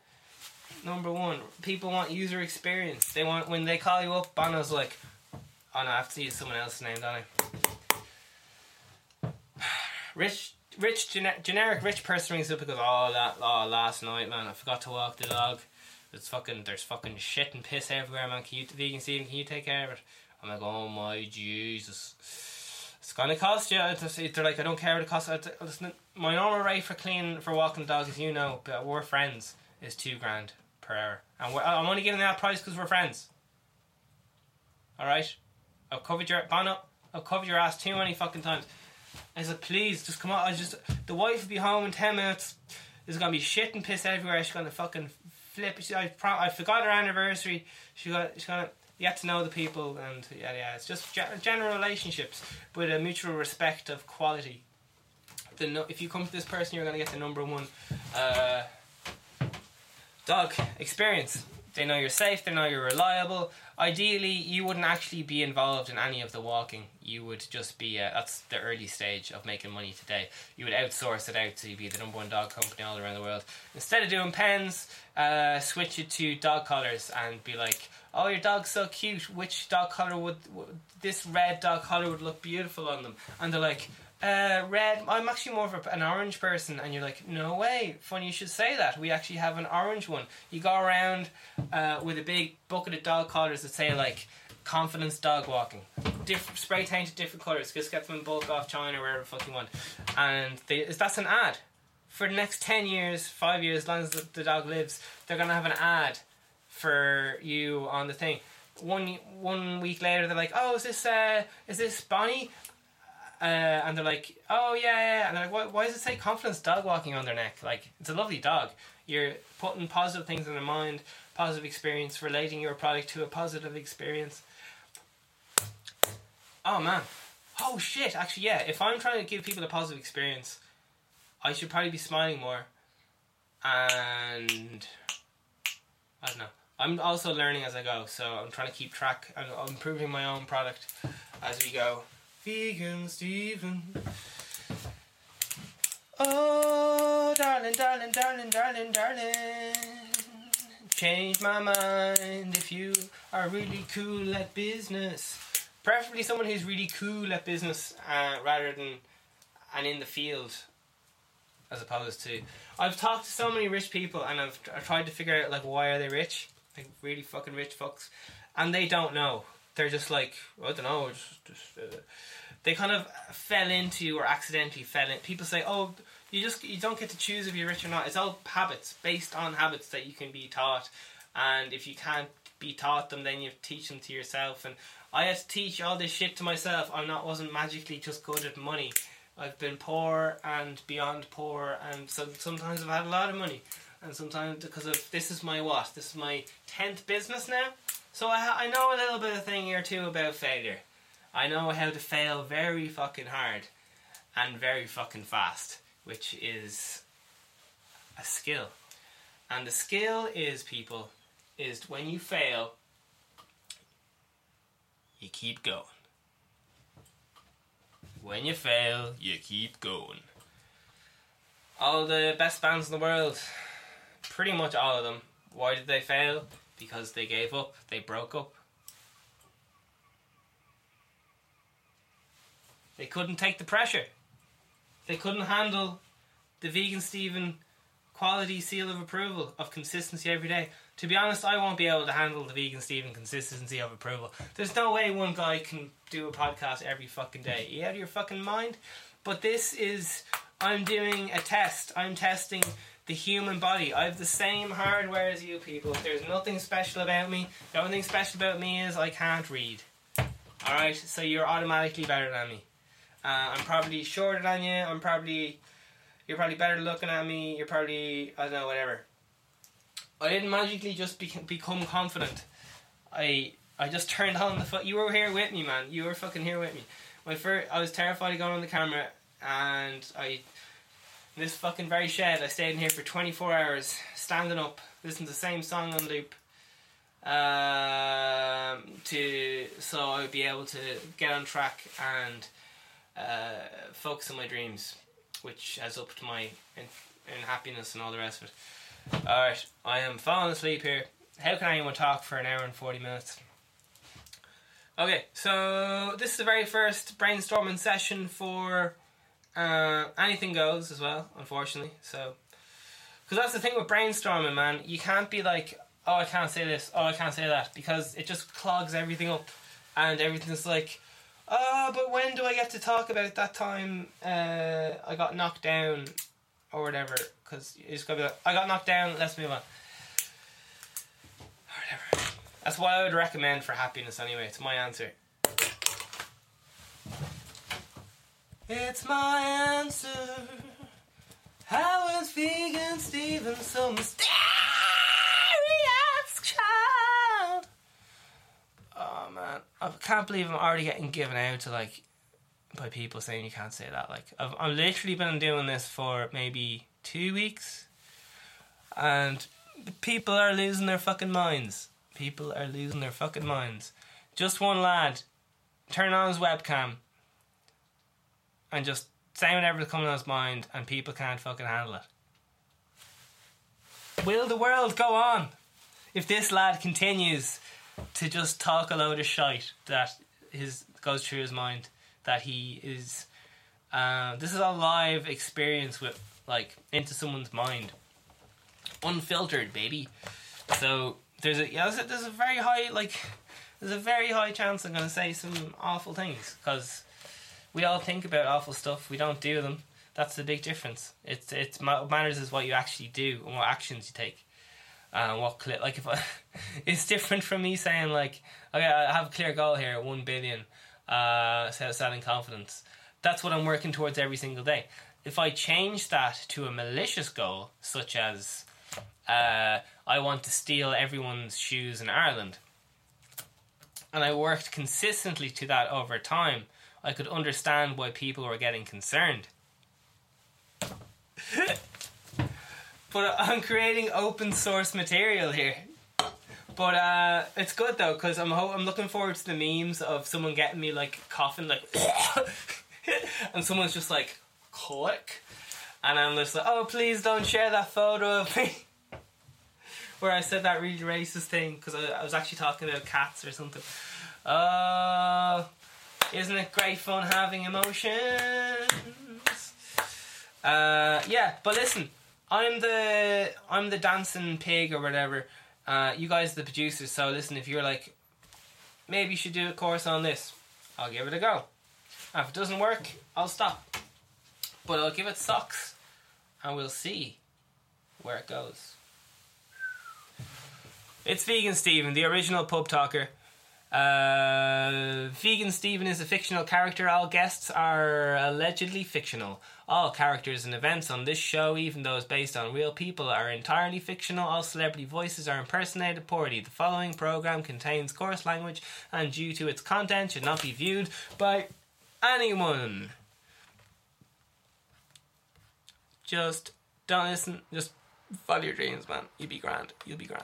Number one, people want user experience. They want when they call you up. Bono's like, oh no, I have to use someone else's name, don't I? Rich, rich, gener- generic rich person rings up because oh that, oh last night, man, I forgot to walk the dog. It's fucking, there's fucking shit and piss everywhere, man. Can you, vegan Steven, can you take care of it? I'm like, oh my Jesus. It's gonna cost you. They're like, I don't care what it costs. Listen, my normal rate for clean for walking dogs, as you know, but we're friends, is two grand per hour, and I'm only giving that price because we're friends. All right, I've covered your Bono. I've covered your ass too many fucking times. I said, please, just come on. I just the wife will be home in ten minutes. There's gonna be shit and piss everywhere. She's gonna fucking flip. She, I, I forgot her anniversary. She got. She's gonna get to know the people and yeah, yeah. It's just ge- general relationships with a mutual respect of quality. The no- if you come to this person, you're gonna get the number one uh, dog experience. They know you're safe. They know you're reliable. Ideally, you wouldn't actually be involved in any of the walking. You would just be. Uh, that's the early stage of making money today. You would outsource it out to be the number one dog company all around the world. Instead of doing pens, uh, switch it to dog collars and be like, "Oh, your dog's so cute. Which dog collar would, this red dog collar would look beautiful on them?" And they're like, uh, red. I'm actually more of a, an orange person, and you're like, no way. Funny you should say that. We actually have an orange one. You go around uh, with a big bucket of dog collars that say like confidence dog walking, Diff- spray painted different colors. Just get them in bulk off China wherever the fuck you want, and they, is that's an ad. For the next ten years, five years, as long as the, the dog lives, they're gonna have an ad for you on the thing. One one week later, they're like, "Oh, is this uh, is this Bonnie?" Uh, and they're like, "Oh yeah, yeah," and they're like, why, "Why does it say confidence dog walking on their neck?" Like, it's a lovely dog. You're putting positive things in their mind, positive experience, relating your product to a positive experience. Oh man, oh shit! Actually, yeah. If I'm trying to give people a positive experience, I should probably be smiling more. And I don't know. I'm also learning as I go, so I'm trying to keep track. I'm improving my own product as we go. Vegan Steven. Oh, darling, darling, darling, darling, darling. Change my mind if you are really cool at business. preferably someone who's really cool at business uh, rather than and in the field as opposed to I've talked to so many rich people and I've, I've tried to figure out like why are they rich like really fucking rich fucks and they don't know they're just like I don't know just, just uh, they kind of fell into or accidentally fell in. People say oh you just you don't get to choose if you're rich or not. It's all habits based on habits that you can be taught. And if you can't be taught them then you teach them to yourself. And I had to teach all this shit to myself. I'm not wasn't magically just good at money. I've been poor and beyond poor, and so sometimes I've had a lot of money, and sometimes because of this is my what? This is my tenth business now, so I I know a little bit of thing or two about failure. I know how to fail very fucking hard, and very fucking fast, which is a skill, and the skill is people is when you fail, you keep going. When you fail, you keep going. All the best bands in the world, pretty much all of them, why did they fail? Because they gave up, they broke up. They couldn't take the pressure. They couldn't handle the vegan Steven quality seal of approval of consistency every day. To be honest, I won't be able to handle the vegan Steven consistency of approval. There's no way one guy can do a podcast every fucking day. You out of your fucking mind? But this is I'm doing a test. I'm testing the human body. I have the same hardware as you people. There's nothing special about me. The only thing special about me is I can't read. Alright, so you're automatically better than me. Uh, I'm probably shorter than you. I'm probably you're probably better looking at me. You're probably I don't know whatever. I didn't magically just be- become confident. I I just turned on the foot. You were here with me, man. You were fucking here with me. My first, I was terrified of going on the camera, and I this fucking very shed. I stayed in here for 24 hours, standing up, listening to the same song on loop. Um, to so I would be able to get on track and uh, focus on my dreams, which has upped my in, in happiness and all the rest of it. Alright, I am falling asleep here. How can anyone talk for an hour and 40 minutes? Okay, so this is the very first brainstorming session for uh, anything goes as well, unfortunately. So, because that's the thing with brainstorming, man. You can't be like, oh, I can't say this, oh, I can't say that, because it just clogs everything up, and everything's like, ah, but when do I get to talk about that time uh, I got knocked down or whatever? Because you just gotta be like, I got knocked down. Let's move on. Or whatever. That's what I would recommend for happiness anyway. It's my answer. It's my answer. How is vegan Steven so mysterious child? Oh man, I can't believe I'm already getting given out to like by people saying you can't say that. Like I've, I've literally been doing this for maybe two weeks, and people are losing their fucking minds. People are losing their fucking minds. Just one lad, turn on his webcam, and just saying whatever's coming on his mind, and people can't fucking handle it. Will the world go on if this lad continues to just talk a load of shite that his goes through his mind that he is? Uh, this is a live experience with like into someone's mind, unfiltered, baby. So there's a yeah, there's a, there's a very high like there's a very high chance I'm gonna say some awful things because we all think about awful stuff. We don't do them. That's the big difference. It's it's what matters is what you actually do and what actions you take. And what clear like if I, it's different from me saying like okay I have a clear goal here one billion uh selling confidence. That's what I'm working towards every single day. If I change that to a malicious goal, such as uh, I want to steal everyone's shoes in Ireland, and I worked consistently to that over time, I could understand why people were getting concerned. but I'm creating open source material here. But uh, it's good though because I'm ho- I'm looking forward to the memes of someone getting me like coughing like, and someone's just like click, and I'm just like, oh please don't share that photo of me. Where I said that really racist thing because I, I was actually talking about cats or something. Oh, isn't it great fun having emotions? Uh, yeah, but listen, I'm the I'm the dancing pig or whatever. Uh, you guys are the producers, so listen, if you're like, maybe you should do a course on this, I'll give it a go. And if it doesn't work, I'll stop. But I'll give it socks, and we'll see where it goes. It's Vegan Steven, the original pub talker. Uh, Vegan Steven is a fictional character. All guests are allegedly fictional. All characters and events on this show, even those based on real people, are entirely fictional. All celebrity voices are impersonated poorly. The following program contains coarse language and, due to its content, should not be viewed by anyone. Just don't listen. Just follow your dreams, man. You'll be grand. You'll be grand.